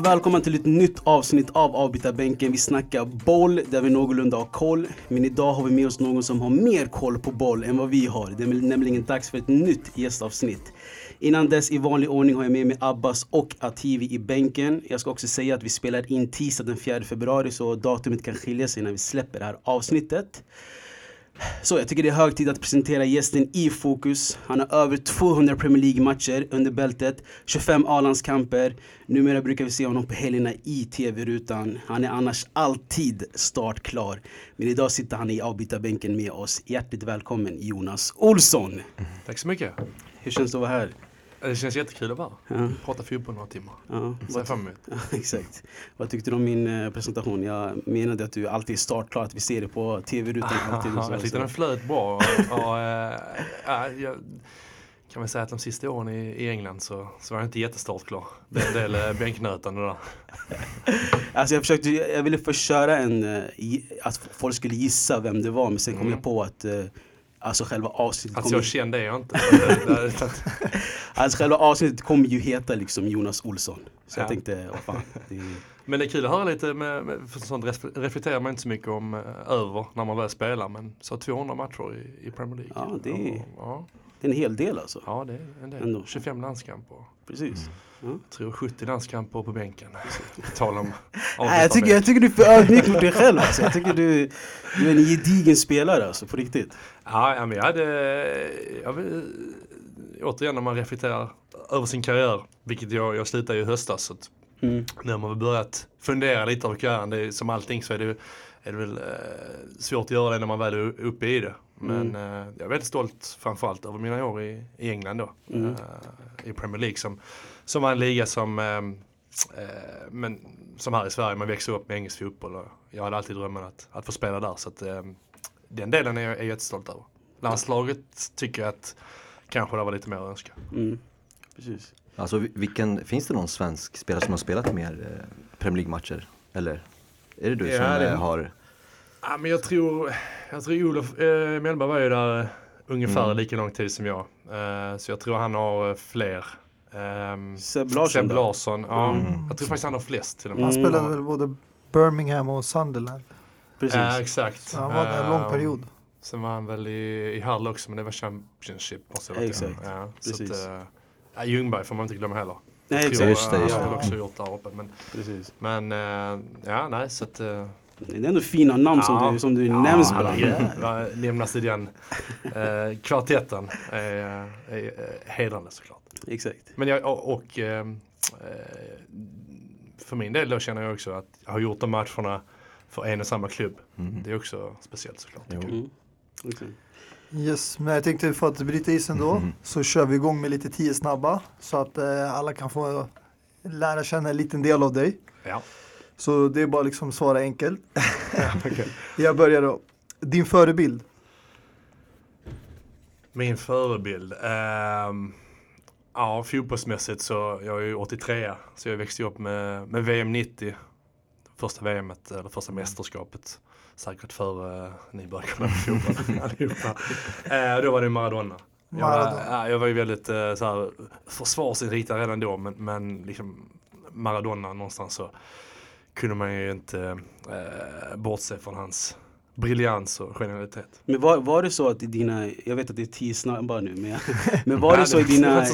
Varmt välkommen till ett nytt avsnitt av Avbytarbänken. Vi snackar boll där vi någorlunda har koll. Men idag har vi med oss någon som har mer koll på boll än vad vi har. Det är nämligen dags för ett nytt gästavsnitt. Innan dess i vanlig ordning har jag med mig Abbas och Ativi i bänken. Jag ska också säga att vi spelar in tisdag den 4 februari så datumet kan skilja sig när vi släpper det här avsnittet. Så jag tycker det är hög tid att presentera gästen i fokus. Han har över 200 Premier League-matcher under bältet, 25 A-landskamper. Numera brukar vi se honom på helgerna i TV-rutan. Han är annars alltid startklar. Men idag sitter han i avbytarbänken med oss. Hjärtligt välkommen Jonas Olsson! Tack så mycket! Hur känns det att vara här? Det känns jättekul att vara här. Ja. Prata fotboll några timmar. Ja. Ser fram emot. Ja, exakt. Vad tyckte du om min eh, presentation? Jag menade att du alltid är startklar, att vi ser det på tv-rutan. jag tyckte den flöt bra. och, och, äh, jag kan väl säga att de sista åren i, England så, så var jag inte jättestartklar. Det är en del äh, bänknötande där. alltså jag försökte, jag ville först köra en, att folk skulle gissa vem det var men sen kom mm. jag på att Alltså själva avsnittet Alltså jag kände jag inte. alltså själva avsnittet kommer ju heta liksom Jonas Olsson. Så ja. jag tänkte, vad fan. Det... Men det är kul att höra lite, med, med, för sånt reflekterar man inte så mycket om uh, över när man väl spelar. Men så 200 matcher i, i Premier League. Ja, det är, ja. det är en hel del alltså. Ja, det är en del. Ändå. 25 landskamper. Precis. Mm. Jag tror 70 landskamper på bänken. tal om Nej, jag, tycker, jag tycker du är för ödmjuk mot dig själv. Alltså. Jag tycker du, du är en gedigen spelare alltså, på riktigt. Ja, men jag hade... Jag vill, återigen när man reflekterar över sin karriär, vilket jag, jag slutade i höstas. Så att mm. Nu har man börjat fundera lite över karriären. Det är, som allting så är det, är det väl eh, svårt att göra det när man väl är uppe i det. Men mm. eh, jag är väldigt stolt framförallt över mina år i, i England då. Mm. Eh, I Premier League som som var en liga som, eh, eh, men, som här i Sverige, man växer upp med engelsk fotboll och jag hade alltid drömmen att, att få spela där. Så att, eh, den delen är jag, är jättestolt över. Landslaget tycker jag att kanske det var lite mer att önska. Mm. Precis. Alltså, vilken, finns det någon svensk spelare som har spelat mer eh, Premier League-matcher? Eller är det du ja, som det, har? Ja, men jag tror, jag tror Olof eh, Mellberg var ju där ungefär mm. lika lång tid som jag. Eh, så jag tror han har fler Um, Seb Larsson. Seb Larsson ja. Mm. Jag tror faktiskt han har flest till och med. Han spelade väl både Birmingham och Sunderland. Precis. Ja, exakt. Så han var där en lång ehm, period. Sen var han väl i, i Hull också, men det var Championship. Måste jag exakt. Ja, Precis. att, uh, ja, Ljungberg får man inte glömma heller. Nej, exakt. Just det, Han har också gjort där uppe. Men, Precis. men uh, ja, nej, så att... Uh, det är ändå fina namn ja, som du, som du ja, nämns bland. Ja, lämnas i den eh, kvartetten är, är hedrande såklart. Exakt. Men jag, och, och eh, för min del då känner jag också att jag har gjort de matcherna för en och samma klubb. Mm. Det är också speciellt såklart. Mm. Okay. Yes, men jag tänkte för att bryta isen då mm. så kör vi igång med lite tio snabba så att eh, alla kan få lära känna en liten del av dig. Ja. Så det är bara liksom svara enkelt. okay. Jag börjar då. Din förebild? Min förebild? Um, Ja, fotbollsmässigt så jag är ju 83 så jag växte upp med, med VM 90. Första VMet, eller första mästerskapet. Säkert före uh, ni började kolla på fotboll allihopa. Uh, då var det Maradona. Jag var, jag var ju väldigt uh, så här, försvarsinriktad redan då men, men liksom Maradona någonstans så kunde man ju inte uh, bortse från hans briljans och genialitet. Men var, var det så att i dina, jag vet att det är tio snabba nu, men, men var det så i dina,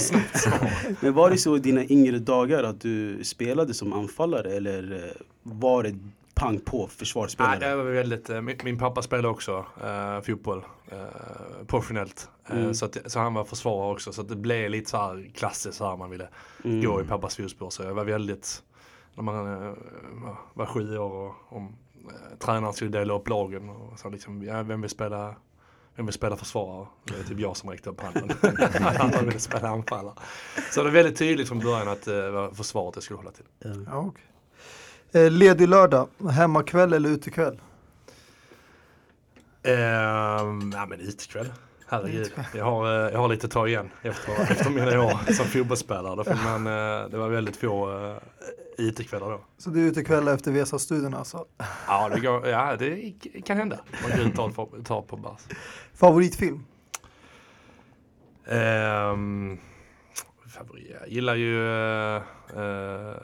men var det så i dina yngre dagar att du spelade som anfallare eller eh, var det pang på försvarsspelare? Nej, det var väldigt, eh, min, min pappa spelade också uh, fotboll uh, professionellt. Mm. så, att, så han var försvarare också så det blev lite så här klassiskt så här man ville mm. gå i pappas fotspår. Så jag var väldigt, när man var sju år och, och eh, tränaren skulle dela upp lagen och sa liksom, ja, vem vill spela vem vill spela försvarare? Det är typ jag som räckte upp handen. Alla ville spela anfallare. Så det var väldigt tydligt från början att det var försvaret jag skulle hålla till. Ja, okay. eh, ledig lördag, hemmakväll eller utekväll? Eh, ja men utekväll. Herregud, jag har, eh, jag har lite att ta igen efter, efter mina år som fotbollsspelare. Men eh, det var väldigt få utekvällar då. Så du är utekvällar efter Vesa-studierna alltså? Ja, det, går, ja, det kan hända. Man går ut och tar, tar på bars. Favoritfilm? Um, favorit. Jag gillar ju uh, uh,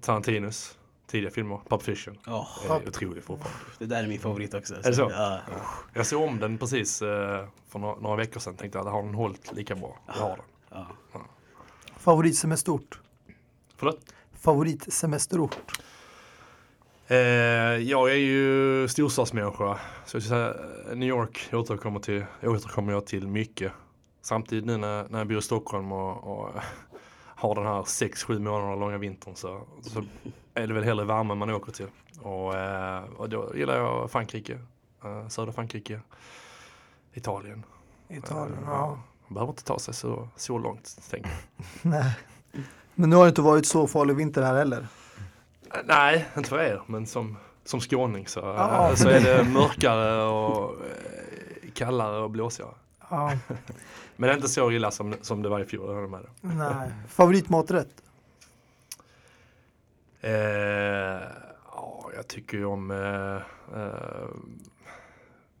Tarantinos tidiga filmer. Pulp Fiction. Oh, är otrolig fortfarande. Det där är min favorit också. Är det så? Ja. Jag såg om den precis uh, för några, några, veckor sedan. Tänkte att har den hållit lika bra? Det har den. Ja. Ja. Favoritsemesterort? Förlåt? Favoritsemesterort? Eh, jag är ju storstadsmänniska. Så jag säga, New York återkommer, till, återkommer jag till mycket. Samtidigt nu när, när jag bor i Stockholm och, och har den här 6-7 månader långa vintern så, så är det väl hellre värmen man åker till. Och, eh, och då gillar jag Frankrike, eh, södra Frankrike, Italien. Italien, Eh, ja. Man behöver inte ta sig så, så långt, tänker jag. Nej. Men nu har det inte varit så farlig vinter här heller. Nej, inte för er, men som, som skåning så, Ja. eh, så är det mörkare och eh, kallare och blåsigare. Ja, Men det är inte så illa som, som det var i fjol, jag med dig. nej. Favoritmaträtt? Eh, ja, jag tycker ju om... Eh, eh,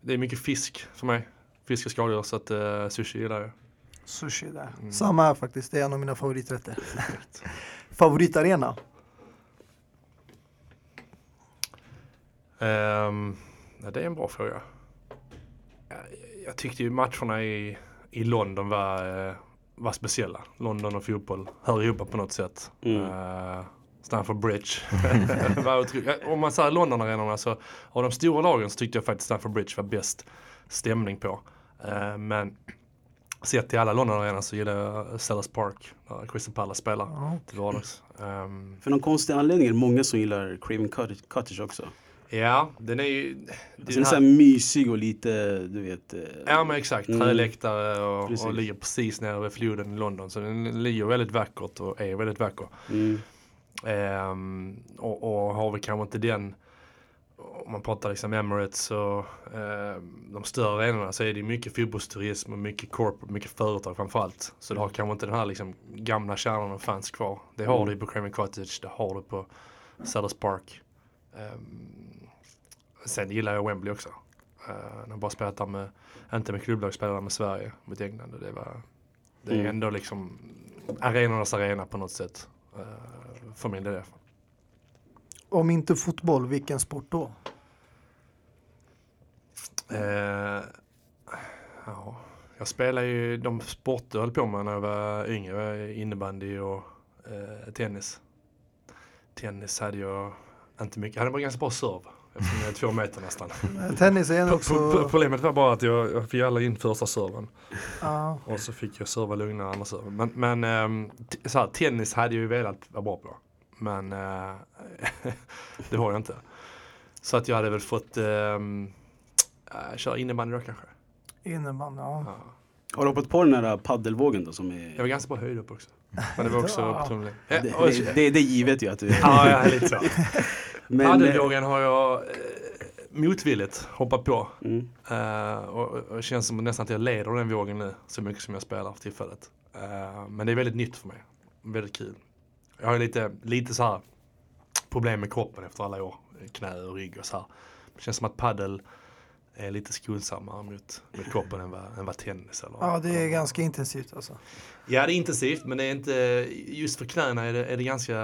det är mycket fisk för mig. Fisk och skaldjur, så att eh, sushi gillar jag. Sushi där. Mm. Samma här faktiskt, det är en av mina favoriträtter. Favoritarena? Ehm, ja, det är en bra fråga. Jag, jag tyckte ju matcherna i, i London var, eh, var speciella. London och fotboll hör ihop på något sätt. Mm. Eh, Stamford Bridge. Om man säger London-arenorna så av de stora lagen så tyckte jag faktiskt Stamford Bridge var bäst stämning på. Eh, men sett till alla London-arenor så gillar jag Sellers Park där Crystal Palace spelar Ja. till vardags. Ehm, För någon konstig anledning är det många som gillar Craven Cottage, också. ja, den är ju... det är Alltså, den den är så här mysig och lite, du vet. eh, Ja men exakt, Mm. träläktare och, Precis. och ligger precis nere vid floden i London. Så den ligger väldigt vackert och är väldigt vacker. Mm. Ehm, och, och har vi kanske inte den, om man pratar liksom Emirates och ehm, de större arenorna så är det mycket fotbollsturism och mycket corporate, mycket företag framförallt. Så det har kanske inte den här liksom gamla kärnan av fans kvar. Det har Mm. du på Craven Cottage, det har du på Sellers Park. Ehm, sen gillar jag Wembley också. Uh, har bara spelat där med, inte med klubblag, spelat där med Sverige mot England. Och det, var, det är Mm. ändå liksom arenornas arena på något sätt. Uh, för min del i alla fall. Om inte fotboll, vilken sport då? Eh, ja, jag spelade ju de sporter jag höll på med när jag var yngre. Innebandy och eh, tennis. Tennis hade jag inte mycket. Jag hade bara ganska bra serv. Eftersom jag är två meter nästan. Tennis är också... Problemet var bara att jag, jag fick alla in första serven. Ja, Och så fick jag serva lugnare andra serven. Men, men ehm, så här, tennis hade jag ju velat vara bra på. Men eh, det har jag inte. Så att jag hade väl fått um, köra innebandy då kanske. innebandy, ja. Ja. Har du hoppat på den här paddelvågen då som är... Jag var ganska bra höjd upp också. Men det var också Ja. på tunneln. Det, det, det, det är givet ju att du är. Ja, ja, lite så. Men, eh, Paddelvågen har jag eh, motvilligt hoppat på. mm, Eh, och, och det känns som nästan att jag leder den vågen nu så mycket som jag spelar för tillfället. Eh, men det är väldigt nytt för mig. Väldigt kul. Jag har ju lite, lite så här problem med kroppen efter alla år. Knä och rygg och så här. Det känns som att paddel är lite skonsammare mot, mot kroppen än vad, än vad tennis eller Ja, det är eller- ganska intensivt alltså. Ja, det är intensivt men det är inte, just för knäna är det, är det ganska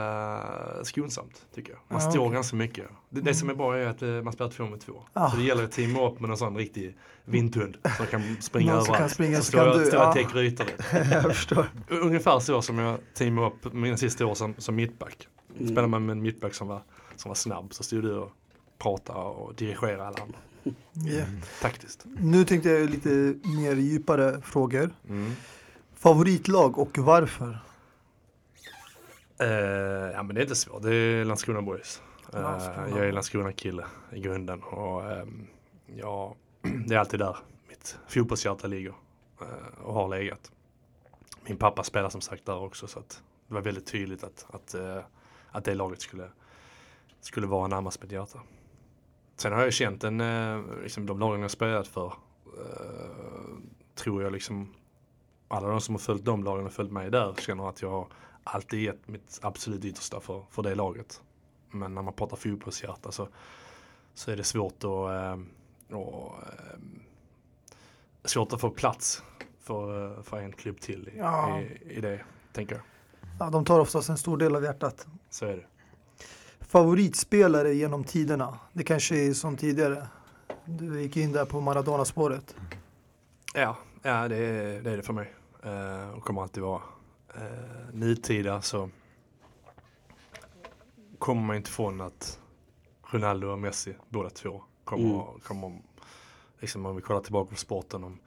skonsamt tycker jag. Man Ja, står okej. ganska mycket. Det, det som är bra är att eh, man spelar två mot två. Ah. Så det gäller att teama upp med någon sån riktig vinthund som kan springa Någon som överallt. kan springa, så kan jag, du- står jag ja. och täcker ytor. jag förstår. Ungefär så som jag teamade upp mina sista år som, som mittback. Mm. Spelar man med en mittback som var, som var snabb så stod du och pratade och dirigerade alla andra. Yeah. Taktiskt. Nu tänkte jag lite mer djupare frågor. Mm. Favoritlag och varför? Eh, ja men det är inte svårt, det är Landskrona Boys. Eh, Landskrona. jag är Landskrona-kille i grunden och ehm, ja, det är alltid där mitt fotbollshjärta ligger eh, och har legat. Min pappa spelar som sagt där också så att det var väldigt tydligt att, att, eh, att det laget skulle, skulle vara närmast mitt hjärta. Sen har jag känt en, eh, liksom de lagen jag spelat för, eh, tror jag liksom alla de som har följt de lagen och följt mig där känner att jag har alltid gett mitt absolut yttersta för, för det laget. Men när man pratar fotbollshjärta så, så är det svårt att, eh, och, eh, svårt att få plats för, eh, för en klubb till i, Ja. i, i det. tänker jag. Ja, de tar oftast en stor del av hjärtat. Så är det. Favoritspelare genom tiderna? Det kanske är som tidigare. Du gick in där på Maradona-spåret. Ja, ja det, är, det är det för mig. Eh, och kommer alltid vara. Eh, nutida så kommer man inte ifrån att Ronaldo och Messi, båda två, kommer, Mm. kommer liksom om vi kollar tillbaka på sporten om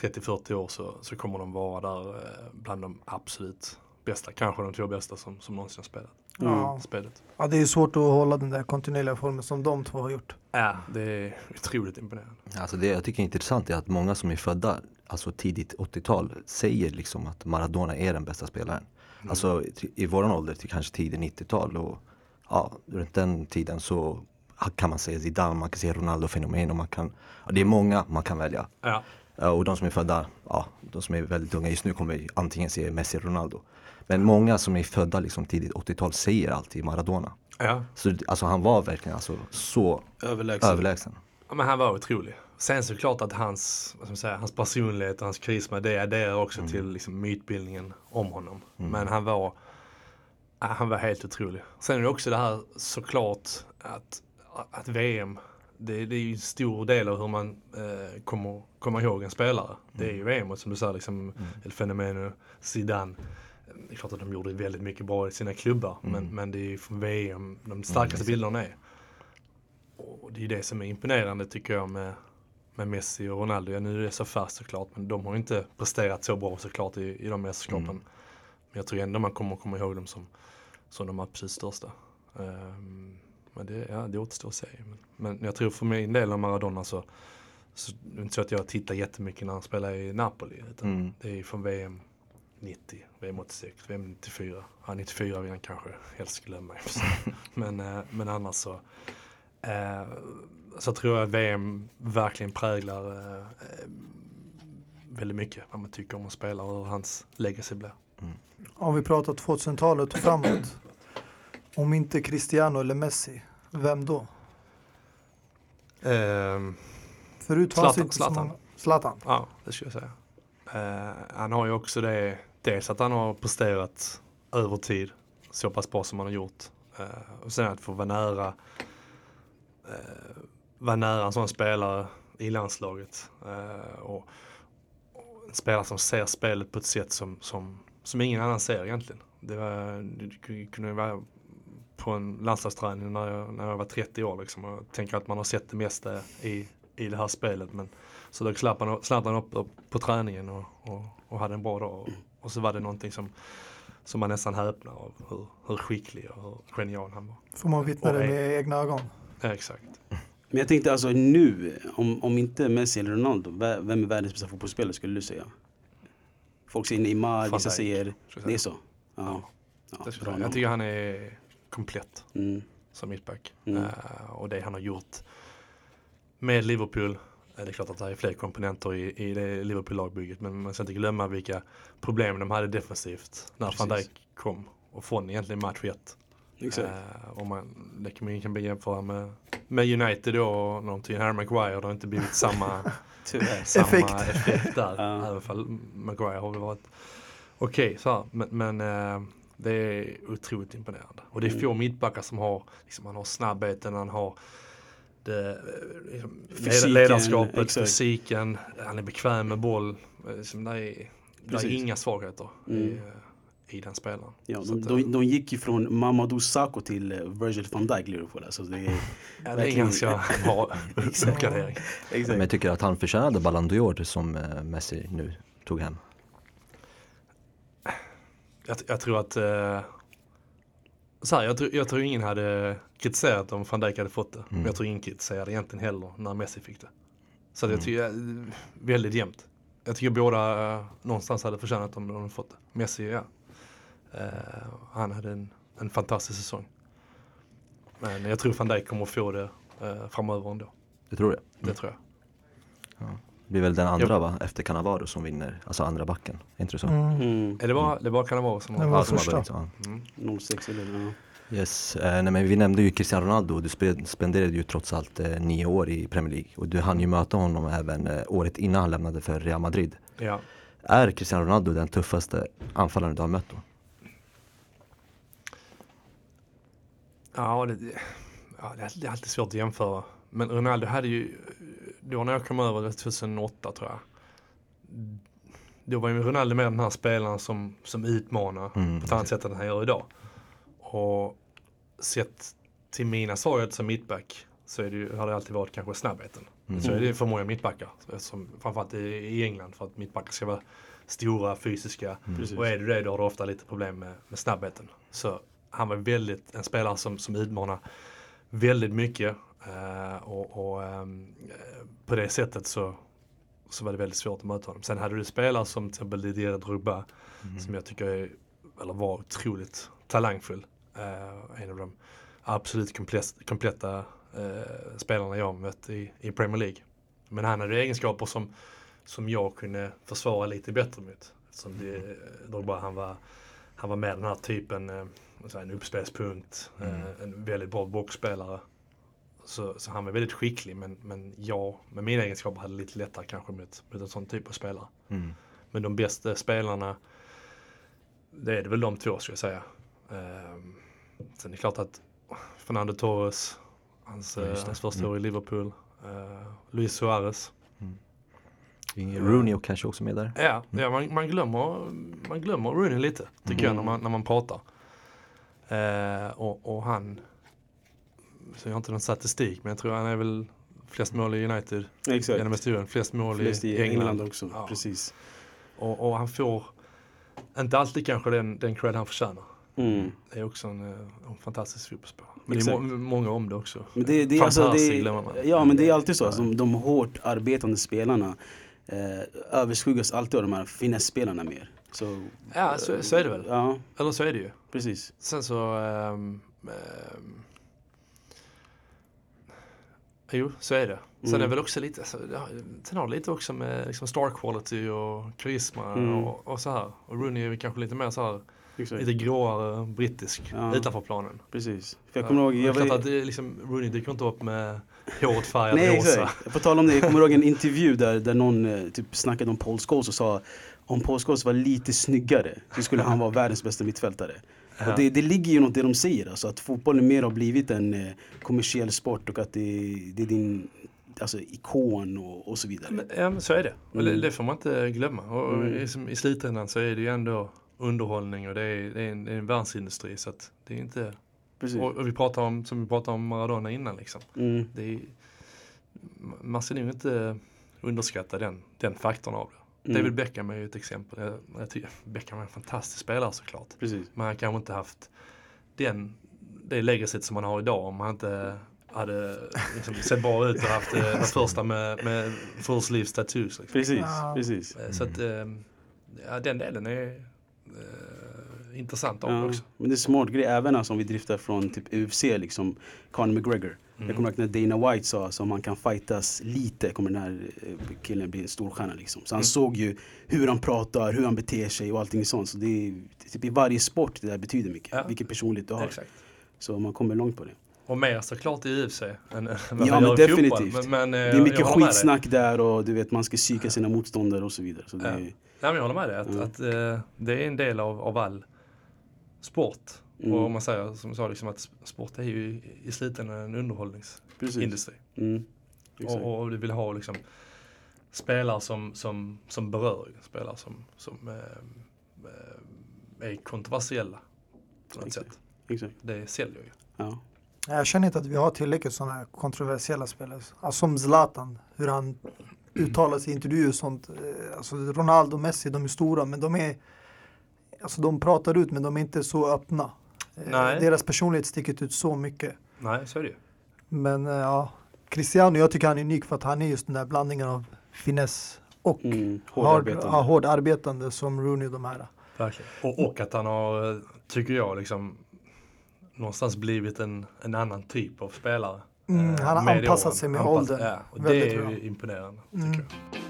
30-40 år så, så kommer de vara där eh, bland de absolut bästa, kanske de två bästa som, som någonsin har spelat Ja. spelet. ja, det är svårt att hålla den där kontinuerliga formen som de två har gjort. Ja, det är otroligt imponerande. Alltså det jag tycker är intressant är att många som är födda alltså tidigt 80-tal säger liksom att Maradona är den bästa spelaren. Alltså t- i våran ålder till kanske tidigt 90-tal och ja, runt den tiden så kan man säga Zidane, man kan säga Ronaldo fenomen och man kan, ja, det är många man kan välja. Ja, Och de som är födda, ja, de som är väldigt unga just nu kommer antingen se Messi eller Ronaldo. Men många som är födda liksom tidigt 80-tal säger alltid Maradona. ja. Så alltså han var verkligen alltså så Överlägsen. överlägsen. Ja, men han var otrolig. Sen så är det klart att hans, vad säga, hans personlighet och hans karisma det adderar också till liksom, mytbildningen om honom. Men han var, han var helt otrolig. Sen är det också det här såklart att, att VM, det, det är ju en stor del av hur man eh, kommer komma ihåg en spelare. Det är ju VM och som du sa, liksom, El Fenomeno, Zidane. Det är klart att de gjorde väldigt mycket bra i sina klubbar, men, men det är ju från VM de starkaste bilderna är. Och det är ju det som är imponerande tycker jag med, med Messi och Ronaldo. Ja, nu är det så fast såklart, men de har ju inte presterat så bra såklart i, i de mästerskapen. Men jag tror ändå man kommer komma ihåg dem som, som de absolut största. Ehm, men det, ja, det återstår att se. Men, men jag tror för min del av Maradona så, så det är inte så att jag tittar jättemycket när han spelar i Napoli. Utan Mm. Det är från VM 90, VM 86, VM 94. Ja, 94 vill jag kanske helst glömma. men, eh, men annars så Eh, så tror jag att VM verkligen präglar eh, eh, väldigt mycket vad man tycker om att spela och hur hans legacy blir. Om vi pratar 2000-talet och framåt. Om inte Cristiano eller Messi, vem då? Ehm, Förut Zlatan, fanns det inte så Zlatan. många. Zlatan. ja, det skulle jag säga. Eh, han har ju också det, dels att han har presterat över tid så pass bra som han har gjort. Eh, och sen att få vara nära, eh, vara nära en sån spelare i landslaget. Eh, och, och en spelare som ser spelet på ett sätt som, som, som ingen annan ser egentligen. Det, var, det kunde vara på en landslagsträning när jag, när jag var 30 år liksom. Och jag tänker att man har sett det mesta i, i det här spelet. Men så dök Zlatan, han upp, upp på träningen och, och, och hade en bra dag. Och, och så var det någonting som, som man nästan häpnar av. Hur, hur skicklig och hur genial han var. Får man vittna det med egna ögon. Ja, exakt. Men jag tänkte alltså nu, om, om inte Messi eller Ronaldo, ve- vem är världens bästa fotbollsspelare skulle du säga? Folk säger Neymar, vissa säger... Det är så? Ja. ja bra jag, tycker han är komplett Mm. som mittback. Mm. Eh, och det han har gjort med Liverpool. Det är klart att det är fler komponenter i, i det Liverpool-lagbygget. Men man ska inte glömma vilka problem de hade defensivt när van Precis. Dijk kom. Och från egentligen match 1. Exakt. Eh, och man, det kan man kan man jämföra med, med United då och någonting. Harry Maguire. Det har inte blivit samma, samma Effekt. effekt, där. Ja. Även fall Maguire har väl varit okej så här. Men, men eh, det är otroligt imponerande. Och det är Mm. få mittbackar som har, liksom, han har snabbheten, han har liksom, led- Fysiken, ledarskapet, exakt. fysiken, han är bekväm med boll. Eh, Liksom, det, är, det är inga svagheter i, Mm. eh, i den spelaren. Ja, de, att, eh, de, de gick ju från Mamadou Sakho till eh, Virgil van Dijk Liverpool. Alltså det är, ja, det är ganska bra uppgradering. Men jag tycker att han förtjänade Ballon d'Or som eh, Messi nu tog hem. Jag, jag tror att eh, så här, jag, tror, jag tror ingen hade kritiserat om van Dijk hade fått det. Men jag tror ingen kritiserade egentligen heller när Messi fick det. Så att jag tycker eh, väldigt jämnt. Jag tycker båda eh, någonstans hade förtjänat om de hade fått det. Messi, ja. Eh, han hade en, en fantastisk säsong. Men jag tror van Dijk kommer att få det eh, framöver ändå. Det tror jag. Det tror jag. Det blir väl den andra jo. va? Efter Cannavaro som vinner, alltså andra backen. Är inte det så? Mm. Mm. Det, var, det var Cannavaro som, var, ja, som har vunnit. Mm. 06 eller ja. Yes, eh, nej, men vi nämnde ju Cristiano Ronaldo. Du spenderade ju trots allt eh, nio år i Premier League och du hann ju möta honom även eh, året innan han lämnade för Real Madrid. Ja. Är Cristiano Ronaldo den tuffaste anfallaren du har mött då? Ja, det, ja, det är alltid svårt att jämföra. Men Ronaldo hade ju då när jag kom över 2008 tror jag. Då var ju Ronaldo mer den här spelaren som, som utmanar Mm, på ett annat sätt än han gör idag. Och sett till mina svagheter som mittback så är det ju, har det alltid varit kanske snabbheten. Mm. Så är det för många mittbackar. Som, framförallt i, i England för att mittbackar ska vara stora, fysiska. Precis. Och är du det då har du ofta lite problem med, med snabbheten. Så han var väldigt en spelare som, som utmanar väldigt mycket. Eh, och och ehm, eh, på det sättet så, så var det väldigt svårt att möta honom. Sen hade du spelare som till exempel Didier Drogba som jag tycker är, eller var otroligt talangfull. Eh, en av de absolut komplett, kompletta eh, spelarna jag mött i, i Premier League. Men han hade egenskaper som, som jag kunde försvara lite bättre mot. Som det, Drogba, han var, han var med den här typen, eh, en uppspelspunkt, eh, en väldigt bra boxspelare. Så, så han var väldigt skicklig men, men jag med mina egenskaper hade lite lättare kanske mot, mot en sån typ av spelare. Mm. Men de bästa spelarna, det är det väl de två ska jag säga. Ehm, sen är det klart att Fernando Torres, hans, Ja, eh, hans första Mm. år i Liverpool, uh, Luis Suarez. Ingen- Rooney och kanske också med där. Ja, ja man, man, glömmer, man glömmer Rooney lite tycker jag när man, när man pratar. Eh, och, och han, så jag har inte någon statistik men jag tror han är väl flest mål i United Exakt. genom historien, flest mål Flest i, i England. England också. Ja. Precis. Och, och han får inte alltid kanske den, den cred han förtjänar. Mm. Det är också en, eh, en fantastisk fotbollsspelare. Men det Exakt. är må, många om det också. Men det, det, alltså, det, Persie glömmer man. ja men det är alltid så, alltså, de, de hårt arbetande spelarna eh, överskuggas alltid av de här finess-spelarna mer. Så, Ja, så, så är det väl. ja, Eller så är det ju. precis. Sen så... ehm, ehm, jo, så är det. Sen Mm. är väl också lite, alltså, ja, sen har det lite också med liksom star quality och karisma Mm. och, och så här. Och Rooney är kanske lite mer så här, Exakt. lite gråare brittisk Ja. utanför planen. Precis. För jag kommer ihåg, Ja, jag var, att det liksom, Rooney dyker inte upp med håret färgat Nej rosa. exakt. På tal om det, jag kommer ihåg en intervju där, där någon eh, typ snackade om Paul Scholes och sa om Paul Scholes var lite snyggare så skulle han vara världens bästa mittfältare. Ja. Det, det ligger ju något i det de säger, alltså att fotbollen mer har blivit en eh, kommersiell sport och att det, det är din alltså, ikon och, och så vidare. Men, ja, men så är det. Och det, Mm. det får man inte glömma. Och Mm. i, i slutändan så är det ju ändå underhållning och det är, det är, en, det är en världsindustri. Så att det är inte... Och, och vi pratar om, som vi pratade om Maradona innan liksom. Mm. Det är, man ska nog inte underskatta den, den faktorn av det. Mm. David Beckham är ju ett exempel. Jag, jag tycker Beckham är en fantastisk spelare såklart. Precis. Men han kanske inte haft den, det legacyt som han har idag om han inte hade liksom, sett bra ut och haft eh, den första med, med full sleeves tattoos. Liksom. Precis. Ja. Precis. Eh, Så att eh, ja, den delen är eh, intressant av Ja, också. men det är smart grej även alltså, om vi driftar från typ UFC liksom Conor McGregor. Mm. Jag kommer ihåg när Dana White sa att om man kan fightas lite kommer den här eh, killen bli en storstjärna liksom. Så han Mm. såg ju hur han pratar, hur han beter sig och allting sånt. Så det är typ i varje sport det där betyder mycket. Ja. Vilken personlighet du har. Exakt. Så man kommer långt på det. Och mer såklart i UFC än vad Ja, men definitivt. Men, men, eh, Det är mycket skitsnack där och du vet man ska psyka sina motståndare och så vidare. Så det Ja. är, Nej, men jag håller med dig. Att, Mm. att eh, det är en del av, av all sport. Mm. Och om man säger som jag sa, liksom, att sport är ju i, slutändan en underhållningsindustri. Mm. Och, och du vill ha liksom, spelare som, som, som berör, spelare som, som eh, eh, är kontroversiella på något Exakt. sätt. Exakt. Det säljer ju. Ja. Jag känner inte att vi har tillräckligt sådana här kontroversiella spelare. Alltså, som Zlatan, hur han uttalar sig i intervjuer och sånt. Eh, Alltså Ronaldo och Messi, de är stora men de är Alltså de pratar ut men de är inte så öppna. Eh, Nej. Deras personlighet sticker ut så mycket. Nej, så är det ju. Men eh, ja, Cristiano, jag tycker han är unik för att han är just den där blandningen av finess och Mm. hård, Hårdarbetande. ja, hård arbetande som Rooney och de här. Verkligen. Och, och att han har, eh, tycker jag, liksom någonstans blivit en, en annan typ av spelare. Mm, han har anpassat åren. sig med åldern. Ja, och det är imponerande, Mm. tycker jag.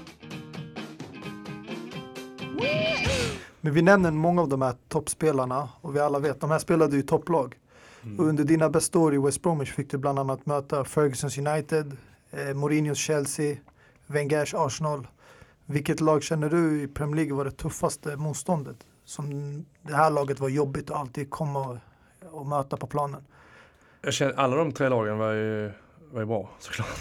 Men vi nämner många av de här toppspelarna och vi alla vet, de här spelade ju i topplag. Mm. Och under dina bästa år i West Bromwich fick du bland annat möta Fergusons United, eh, Mourinhos Chelsea, Wengers Arsenal. Vilket lag känner du i Premier League var det tuffaste motståndet? Som det här laget var jobbigt att alltid komma och, och möta på planen. Jag känner, alla de tre lagen var ju, var ju bra såklart.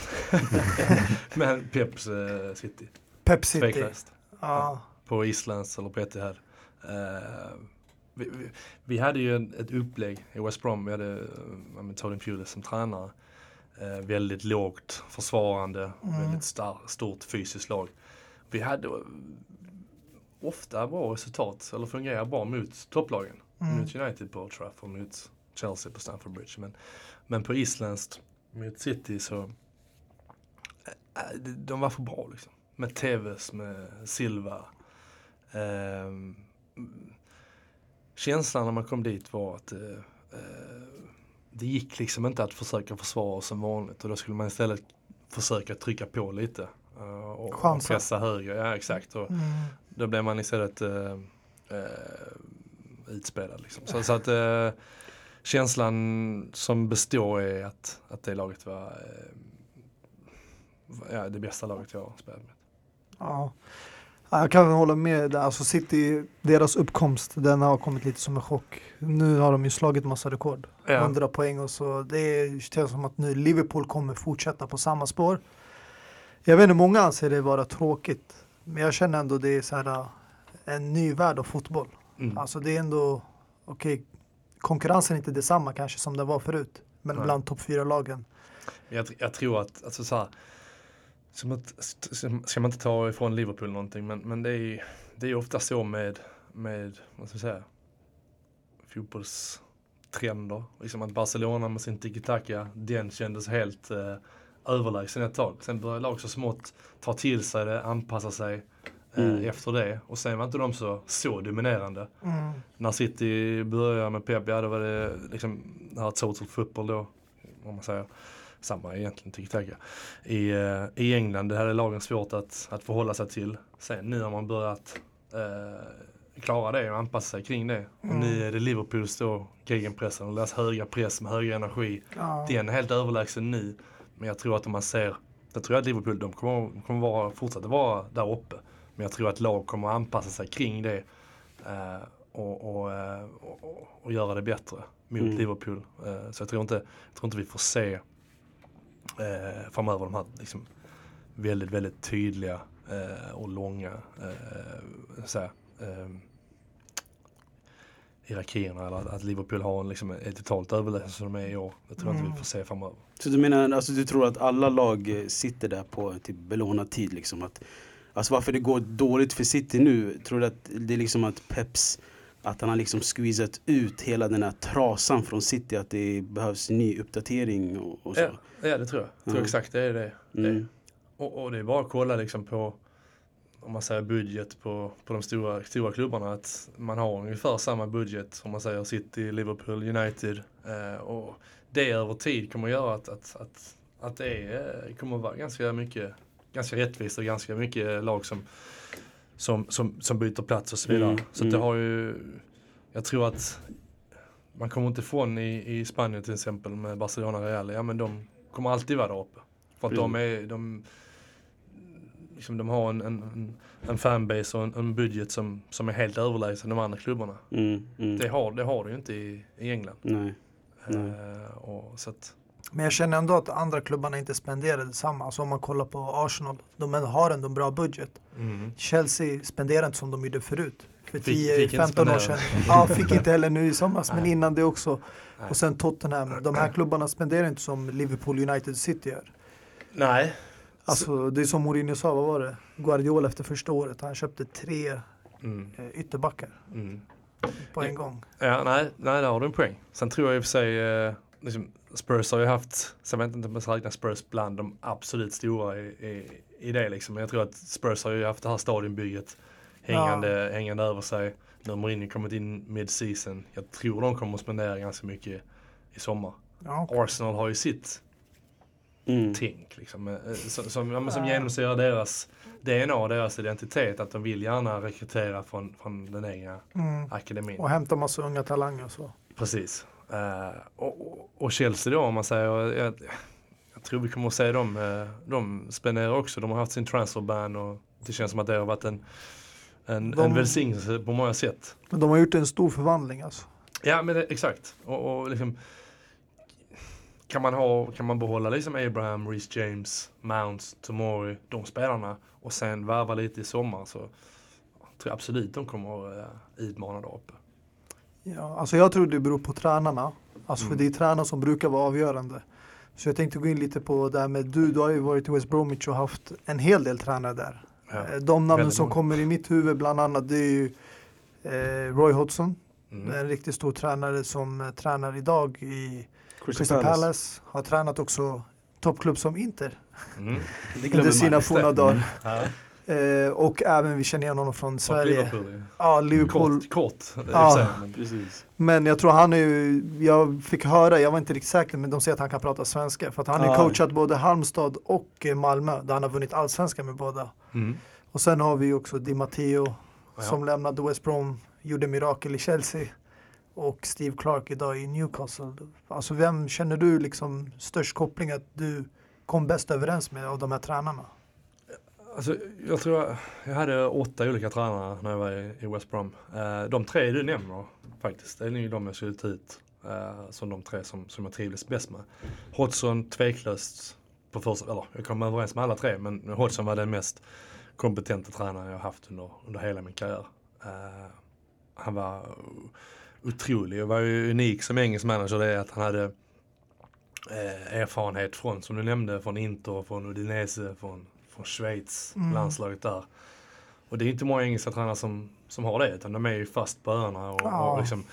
Men Peps eh, City, Pep City. tveklöst. Ja. På Islands eller på Etihad. Uh, vi, vi, vi hade ju en, ett upplägg i West Brom. Vi hade uh, Tony Pulis som tränare. Uh, väldigt lågt försvarande, Mm. väldigt star, stort fysiskt lag. Vi hade uh, ofta bra resultat, eller fungerar bra mot topplagen. Mm. Mot United på Old Trafford, mot Chelsea på Stamford Bridge. Men, men på Isländskt, mot City så de- var för bra liksom. Med Tevez, med Silva. Ehm, känslan när man kom dit var att eh, eh, det gick liksom inte att försöka försvara som vanligt och då skulle man istället försöka trycka på lite. eh, och, Chansa. pressa högre. Ja exakt. Och, Mm. då blev man istället eh, eh, utspelad. Liksom. Så, så att eh, känslan som består är att, att det laget var eh, ja, det bästa laget jag har spelat med. Ja. Ja, Jag kan hålla med. Alltså City, deras uppkomst, den har kommit lite som en chock. Nu har de ju slagit massa rekord. Ja. 100 poäng och så. Det känns som att nu Liverpool kommer fortsätta på samma spår. Jag vet inte, många anser det vara tråkigt. Men jag känner ändå det är så här, äh, en ny värld av fotboll. Mm. Alltså det är ändå, okej, konkurrensen är inte detsamma kanske som det var förut. Men Nej. bland topp fyra lagen. Jag, jag tror att, alltså så här, som att, ska- man inte ta ifrån Liverpool någonting, men, men det är ju det är ofta så med, med, vad ska jag säga, fotbollstrender. Liksom att Barcelona med sin tiki-taka, den kändes helt eh, överlägsen ett tag. Sen började lag så smått ta till sig det, anpassa sig eh, Mm. efter det. Och sen var inte de så, så dominerande. Mm. När City började med Pep, ja då var det liksom det här total football då. Om man säger. Samma egentligen, tiki-taka. I, eh, I England, det är lagen svårt att, att förhålla sig till. Sen nu har man börjat eh, klara det och anpassa sig kring det. Och Mm. nu är det Liverpools då, gegenpressen och deras höga press med hög energi. Ja. Den är helt överlägsen nu. Men jag tror att om man ser, jag tror att Liverpool, de kommer, kommer vara, fortsätta vara där uppe. Men jag tror att lag kommer anpassa sig kring det. Eh, och, och, eh, och, och, och göra det bättre mot Mm. Liverpool. Eh, så jag tror, inte, jag tror inte vi får se eh, framöver de här liksom, väldigt, väldigt tydliga eh, och långa eh, så här, eh, hierarkierna. Eller att, att Liverpool har en, liksom, ett totalt överläge som de är i år. Det tror jag inte Mm. vi får se framöver. Så du menar, alltså du tror att alla lag eh, sitter där på typ belånad tid liksom? Att, alltså varför det går dåligt för City nu, tror du att det är liksom att Peps, att han har liksom squeezat ut hela den här trasan från City, att det behövs ny uppdatering och, och så? Ja, ja, det tror jag. Jag tror exakt det är det. Mm. Och, och det är bara att kolla liksom på om man säger budget på, på de stora, stora klubbarna att man har ungefär samma budget om man säger City, Liverpool, United. Eh, och det över tid kommer att göra att, att, att, att det är, kommer att vara ganska mycket ganska rättvist och ganska mycket lag som, som, som, som byter plats och så vidare. Mm, Så det mm. har ju, jag tror att man kommer inte ifrån i, i Spanien till exempel med Barcelona och Real, ja men de kommer alltid vara där uppe. För att de är, de, liksom, de har en, en, en, fanbase och en, en budget som, som är helt överlägsen de andra klubbarna. Mm, mm. Det har, det har du ju inte i, i England. Nej. Nej. Eh, och, så att, Men jag känner ändå att andra klubbarna inte spenderar detsamma. Alltså om man kollar på Arsenal, de har ändå en bra budget. mm. Chelsea spenderar inte som de gjorde förut. För Fick- fick inte 10-15 år sedan. Ja, fick inte heller nu i somras, men innan det också. Och sen Tottenham. De här klubbarna spenderar inte som Liverpool United City gör. Nej, Alltså det är som Mourinho sa, vad var det? Guardiola efter första året, han köpte tre mm. eh, ytterbackar Mm. på en gång. Ja, nej, nej, där har du en poäng. Sen tror jag i och för sig, eh, liksom, Spurs har ju haft, vet jag inte om man ska räkna Spurs bland de absolut stora i, i, i det liksom. Men jag tror att Spurs har ju haft det här stadionbygget hängande, hängande över sig. Nu har Mourinho kommit in mid-season. Jag tror de kommer att spendera ganska mycket i sommar. Ja, Arsenal har ju sitt Mm. tänk liksom, eh, som, som, ja, men som genomsyrar deras DNA och deras identitet. Att de vill gärna rekrytera från, från den egna mm. akademin. Och hämta massa unga talanger och så. Precis. Eh, och, och- Chelsea då om man säger, jag, jag tror vi kommer att se dem, uh, de spenderar också, de har haft sin transferban och det känns som att det har varit en, en, De- en välsignelse på många sätt. Men de har gjort en stor förvandling alltså. Ja men det, exakt. Och, och liksom, kan man, ha, kan man behålla liksom Abraham, Reece James, Mounts, Tomori, de spelarna och sen värva lite i sommar så tror jag absolut de kommer uh, utmana där uppe. Ja, alltså jag tror det beror på tränarna. Alltså Mm. för det är tränarna som brukar vara avgörande. Så jag tänkte gå in lite på det här med du, du har ju varit i West Bromwich och haft en hel del tränare där. Ja. Eh, De namnen som många. kommer i mitt huvud bland annat det är ju eh, Roy Hodgson, Mm. en riktigt stor tränare som eh, tränar idag i Crystal Palace. Palace. Har tränat också toppklubb som Inter Mm. Under sina forna dagar. Ja. Eh, och även vi känner igen honom från Och Sverige. Liverpool. Ja, Liverpool. Kort, kort Ja. säga, men- Precis. Men jag tror han är ju, jag fick höra, jag var inte riktigt säker, men de säger att han kan prata svenska. För att han har Ja. coachat både Halmstad och eh, Malmö, där han har vunnit allsvenskan med båda. Mm. Och sen har vi ju också Di Matteo Ja. som lämnade West Brom, gjorde mirakel i Chelsea. Och Steve Clark idag i Newcastle. Alltså vem känner du liksom störst koppling att du kom bäst överens med av de här tränarna? Alltså, jag tror jag, jag hade åtta olika tränare när jag var i, i West Brom. Eh, de tre du nämner faktiskt, det är nog de jag skulle ta ut eh, som de tre som, som jag trivdes bäst med. Hodgson tveklöst på första, eller jag kom överens med alla tre men Hodgson var den mest kompetenta tränaren jag haft under, under hela min karriär. Eh, han var otrolig och var ju unik som engelsk manager det är att han hade eh, erfarenhet från, som du nämnde, från Inter, från Udinese, från, från Schweiz, Mm. landslaget där. Och det är inte många engelska tränare som, som har det, utan de är ju fast på öarna och, Ja. och liksom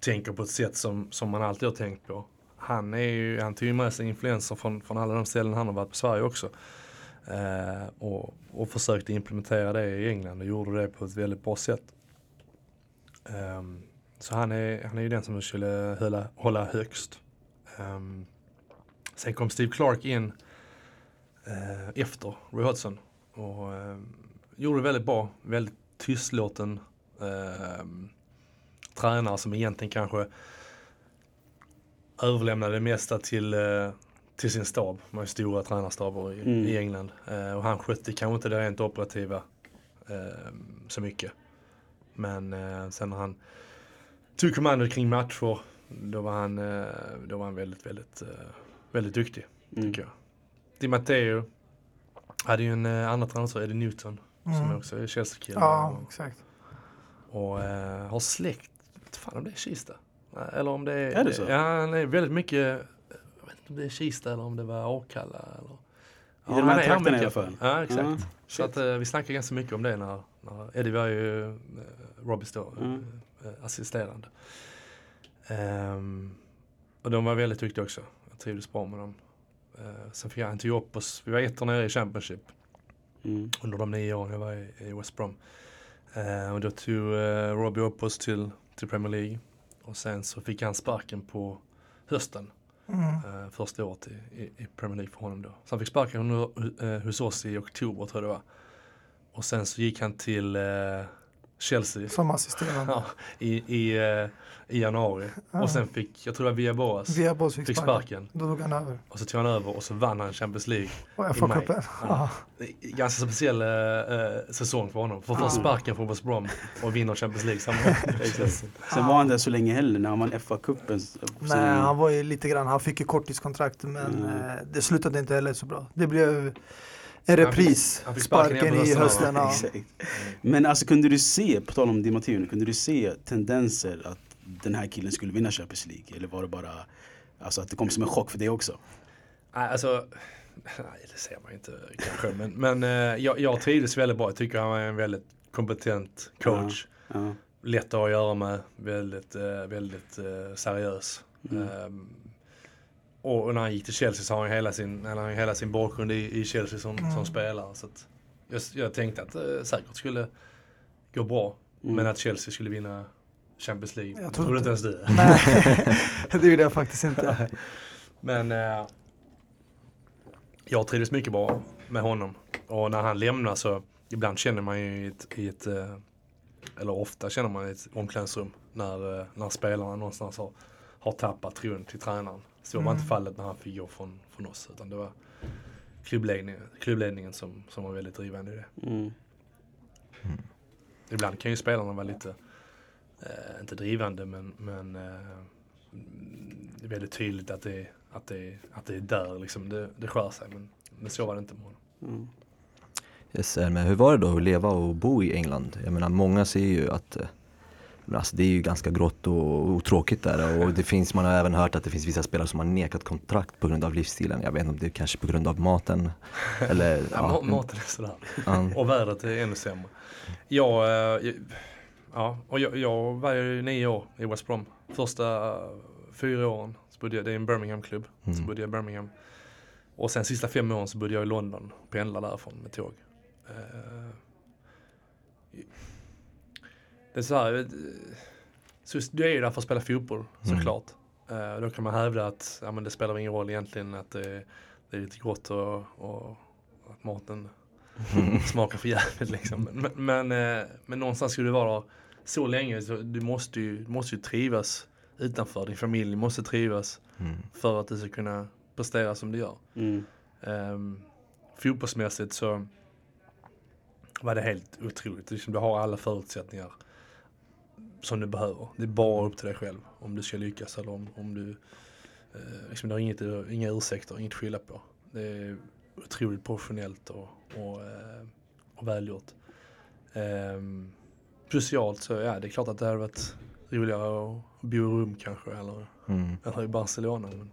tänker på ett sätt som, som man alltid har tänkt på. Han, är ju, han tog ju med sig influenser från, från alla de ställen han har varit på Sverige också. Eh, och, och försökte implementera det i England och gjorde det på ett väldigt bra sätt. Ehm, så han är, han är ju den som skulle hålla, hålla högst. Ehm, sen kom Steve Clark in eh, efter Roy Hodgson och ehm, gjorde det väldigt bra. Väldigt tystlåten ehm, tränare som egentligen kanske överlämnade det mesta till, eh, till sin stab. Man har ju stora tränarstaber i, Mm. i England. Eh, och han skötte kanske inte det rent operativa eh, så mycket. Men eh, sen när han tog kommandot kring matcher, då var han, eh, då var han väldigt, väldigt, eh, väldigt duktig Mm. tycker jag. Di Matteo hade ju en eh, andra tränare, Eddie Newton, som Mm. också är Chelsea-kille. Ja, och, exakt. och eh, har släkt, vet fan om det är Kista. Eller om det är... Är det så? Ja, han är väldigt mycket, jag vet inte om det är Kista eller om det var Akalla. Eller, I de här han är trakterna i alla fall. Ja, exakt. Ja, så att eh, vi snackar ganska mycket om det när, när Eddie var ju eh, Robbys då, Mm. eh, assisterande. Ehm, och de var väldigt duktiga också. Jag trivdes bra med dem. Uh, sen fick jag han tog upp oss, vi var ett år nere i Championship Mm. under de nio åren jag var i, i West Brom. Eh, och då tog uh, Robbie upp oss till, till Premier League. Och sen så fick han sparken på hösten. Mm. Uh, första året i, i, Premier League för honom då. Så han fick sparken uh, hos oss i oktober tror jag det var. Och sen så gick han till eh, Chelsea Som assisterande. ja, i, i, eh, i januari. Ja. Och sen fick, jag tror det var Via Boas, Via Boss fick fick sparken. Då tog han över. Och så tog han över och så vann han Champions League. Och I maj. Ja. Är Ganska speciell eh, säsong för honom. För att få Ja. sparken från West Brom och vinna Champions League samma. Sen var han där så länge heller när han vann FA-cupen. Nej, han var ju lite grann, han fick ju korttidskontrakt men Mm. det slutade inte heller så bra. Det blev en repris. han fick sparken i hösten, ja. Ja. Men alltså kunde du se, på tal om Di Matteo, kunde du se tendenser att den här killen skulle vinna Champions League? Eller var det bara alltså, att det kom som en chock för dig också? Nej, alltså, nej, det ser man inte kanske. Men, men eh, jag, jag trivdes väldigt bra. Jag tycker han var en väldigt kompetent coach. Ja. Lätt att ha att göra med. Väldigt, eh, väldigt eh, seriös. Mm. Ehm, och när han gick till Chelsea så har han hela sin, han har hela sin bakgrund i, i Chelsea som, Mm. som spelare. Så att jag, jag tänkte att det säkert skulle gå bra. Mm. Men att Chelsea skulle vinna Champions League. Jag trodde inte inte- ens du. Nej, det gjorde jag faktiskt inte. Men eh, jag trivdes mycket bra med honom. Och när han lämnar så ibland känner man ju i ett, i ett eh, eller ofta känner man i ett omklädningsrum när, eh, när spelarna någonstans har, har tappat tron till tränaren. Så var Mm. inte fallet när han fick gå från, från oss. Utan det var klubbledningen, klubbledningen som, som var väldigt drivande i det. Mm. Ibland kan ju spelarna vara lite, eh, inte drivande men, men eh, det är väldigt tydligt att det, är- att, det, att det är där liksom det, det skär sig. Men, men så var det inte med honom. Mm. Yes, eh, men hur var det då att leva och bo i England? Jag menar många säger ju att eh, alltså, det är ju ganska grått och, och tråkigt där och det finns, man har även hört att det finns vissa spelare som har nekat kontrakt på grund av livsstilen. Jag vet inte om det är kanske på grund av maten eller Ja, ja, ma- maten är sådär. ja, Och vädret är ännu sämre. Jag, eh, ja, och jag, jag var ju nio år i West Brom. Första eh, fyra åren så bodde jag, det är en Birmingham-klubb, så Mm. bodde jag i Birmingham. Och sen sista fem åren så bodde jag i London, pendlade därifrån med tåg. Eh, det är så här, eh, så du är ju där för att spela fotboll Mm. såklart. Eh, då kan man hävda att ja, men det spelar ingen roll egentligen att det, det är lite gott och, och att maten smakar för jävligt liksom. Men, men, eh, men någonstans skulle det vara så länge så du måste ju, du måste ju trivas utanför. Din familj måste trivas mm, för att du ska kunna prestera som du gör. Mm. Um, fotbollsmässigt så var det helt otroligt. Liksom, du har alla förutsättningar som du behöver. Det är bara upp till dig själv om du ska lyckas eller om, om du eh, liksom, du har inget, inga ursäkter, inget att skylla på. Det är otroligt professionellt och, och, eh, och välgjort. Um, socialt så ja, det är klart att det hade varit roligare att bo i Rom kanske eller mm, eller i Barcelona. Men,